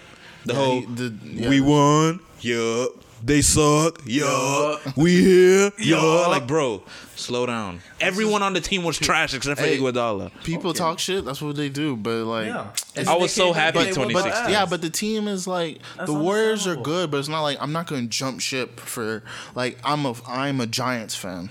The Yeah, whole he- the- yeah. we won, yup. They suck, yup. We here, yup. Like, bro, slow down. Everyone on the team was trash except for Hey, Iguodala. People talk shit. That's what they do. But like, Yeah. I was so happy But- in 2016. yeah, but the team is like That's the Warriors are good, but it's not like I'm not going to jump ship for like I'm a I'm a Giants fan.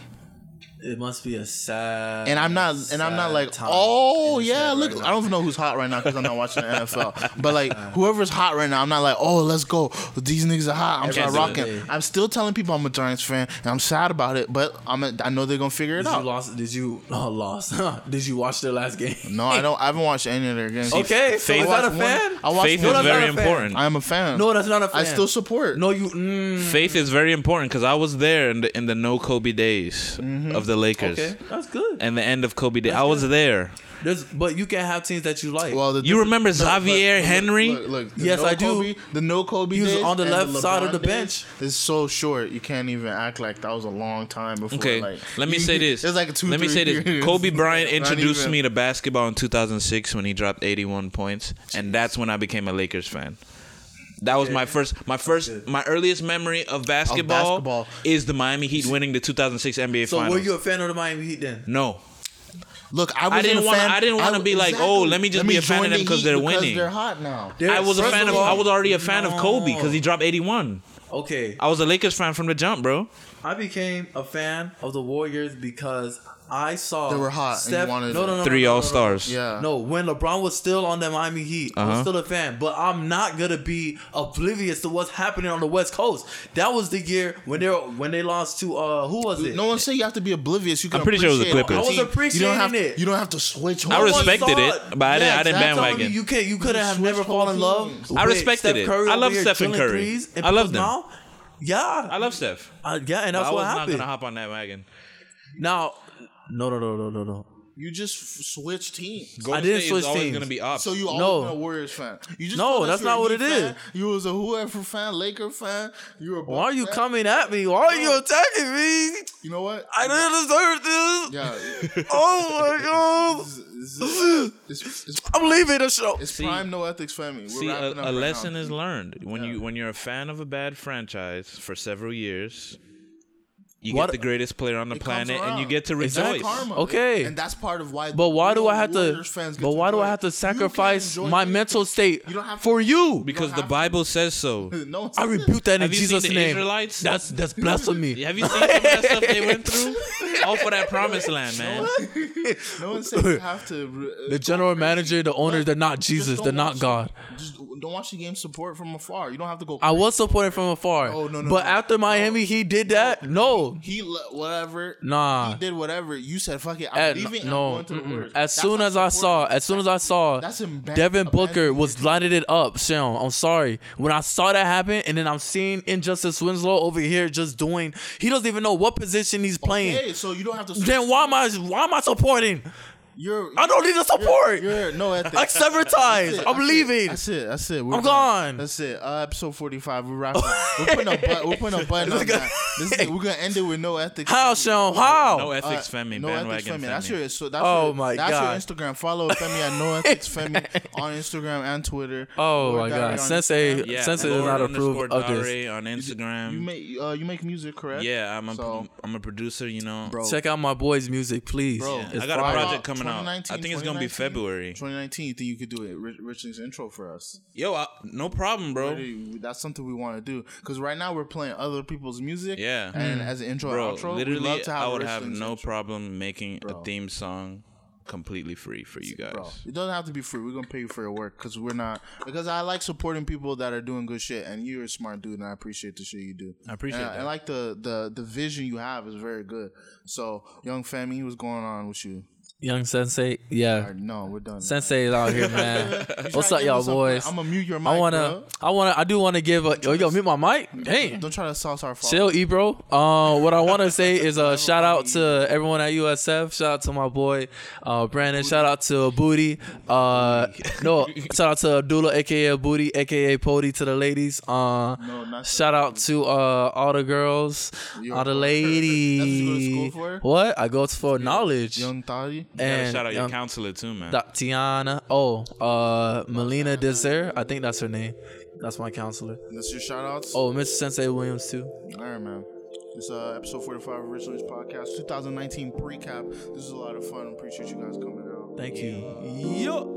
It must be a sad. and I'm not and I'm not like time oh in yeah look right I don't even know who's hot right now because I'm not watching the NFL but like whoever's hot right now I'm not like oh let's go these niggas are hot I'm Can't start do rocking. I'm still telling people I'm a Giants fan and I'm sad about it but I'm a, I know they're gonna figure it Did you out lost? Did you oh, lost? did you watch their last game? no I don't I haven't watched any of their games Okay, so Faith- is that a I watched fan? one- I watched Faith one- is that's very important. I am a fan No, that's not a fan. I still support No, you. Mm, Faith is very important because I was there in the in the no Kobe days of the Lakers okay, that's good. and the end of Kobe days. That's I was good. there. There's, but you can have teams that you like. well the You remember Xavier look, Henry? look, look, the Yes, no I do. Kobe, the no Kobe He was days on the and left side of the bench. It's so short you can't even act like that was a long time before Okay, like let me say this. it's like two let me three say this. Kobe Bryant introduced even. me to basketball in 2006 when he dropped 81 points, and that's when I became a Lakers fan. That was my first, my first, my earliest memory of basketball, basketball. is the Miami Heat winning the 2006 NBA so Finals. were you a fan of the Miami Heat then? no, Look, I, I wasn't didn't wanna- I didn't wanna be like, oh, let me just be a fan of them because they're because winning. They're hot now. They're- I was a fan of, all- I was already a fan of Kobe because he dropped 81. Okay, I was a Lakers fan from the jump, bro. I became a fan of the Warriors because I saw They were hot and you Steph, wanted no, no, no, Three no, no, no, All Stars. Yeah. No, when LeBron was still on the Miami Heat, I Uh-huh. was still a fan. But I'm not gonna be oblivious to what's happening on the West Coast. That was the year when they were, when they lost to uh who was it? No one say you have to be oblivious. You can I'm pretty sure it was the appreciate Clippers. a I was team. you appreciating don't have, it. You don't have to switch. I respected saw it, but I didn't, I didn't exactly. bandwagon. You, you can't. You couldn't have never fallen in love. with I respected Steph it. I love here Steph and Curry. I love people's them. mouth. Yeah, I love Steph. Uh, yeah, and that's I what happened. I was not gonna hop on that wagon. Now, no, no, no, no, no, no. You just f- switch teams. Golden didn't State switch is always teams. gonna be up. So you always No. been a Warriors fan. You just No, told us that's you're not a what Heat it fan. is. You was a whoever fan, Laker fan. You were. a Why are Bucks you fan. coming at me? Why are you attacking me? You know what? I didn't deserve this. Yeah. Oh my god! This is- this is- it's, it's, I'm leaving the show. it's prime no ethics family. We're See, a, up a right lesson now. is learned when you when you're a fan of a bad franchise for several years. You What- get the greatest player on the It planet, and you get to Exactly. rejoice. Karma. Okay. and that's part of why. But why do I have to? Warriors fans But why do I have to sacrifice my it. mental state You don't have to- for you? Because the have to- Bible says so. No, one I rebuke that in Have you seen Jesus' the name. Israelites? That's that's blasphemy. Have you seen some of that stuff they went through? All for that promised land, man. No one said you have to. uh, The general manager, the owners, they're not Jesus. They're not God. Just don't watch the game. Support from afar. You don't have to go. I was supporting from afar. Oh, no, no, but after Miami, he did that. No. He le- whatever. Nah. He did whatever. You said fuck it. I'm At- leaving. I'm no. going to the. Warriors. As soon as I saw, as soon as I saw, That's Devin Booker was lighting it up. Sean, I'm sorry. When I saw that happen, and then I'm seeing Injustice Winslow over here just doing. He doesn't even know what position he's playing. Okay, so you don't have to. Then why am I? Why am I supporting? You're. I don't need the support. You're, you're no ethics. Like severed ties. That's it, I'm that's it, leaving. That's it. That's it. We're I'm done. gone. That's it. Uh, episode 45. We're wrapping. we're putting a button. We're putting a button on that. This is, we're gonna end it with no ethics. How, Sean? How? No Uh, ethics, Femi. no ethics Femi. That's your so that's Oh your, my that's God. your Instagram. Follow Femi at no ethics Femi on Instagram and Twitter. Oh Lord my God, on Sensei, Instagram. Yeah, Sensei does not approve of this. On Instagram. You make uh, you make music, correct? yeah, I'm a I'm a producer. You know, Bro, Check out my boy's music, please. I got a project coming out. I think it's gonna be February. 2019. You think you could do it? Rich, Richard's intro for us. Yo, I, no problem, bro. Really, That's something we want to do because right now we're playing other people's music. Yeah. and as an intro Bro, and outro, we'd literally, love to have I a would Rich have no intro. problem making Bro. a theme song completely free for you guys. Bro, it doesn't have to be free. We're gonna pay you for your work because we're not. Because I like supporting people that are doing good shit, and you're a smart dude, and I appreciate the shit you do. I appreciate and, that. And like the the the vision you have is very good. So, young Femi, what's going on with you? Young Sensei, yeah. right, no, we're done. Sensei is out here, man. What's up, y'all boys? I'm gonna mute your mic. I wanna, bro. I wanna, I do wanna give a yo, yo, mute my mic. Damn. Don't try to sauce our fault. Chill, Ebro. Uh, what I want to say is a shout out to everyone at USF. Shout out to my boy uh, Brandon. Shout out to Booty. Uh, no, shout out to Abdullah, aka Booty, aka Pody. To the ladies. Uh, No, not shout out to uh, all the girls, You're all the a- That's what you go to ladies. school for? What? I go for knowledge. Young Thadi. Gotta and shout out your young- counselor too, man. Tiana. Oh, uh, Melina Desert. I think that's her name. That's my counselor. That's your shout outs. Oh, Mr. Sensei Williams too. All right, man. It's uh, episode 45 of Rich Lynch Podcast, 2019 pre-cap. This is a lot of fun. Appreciate you guys coming out. Thank you. Yo.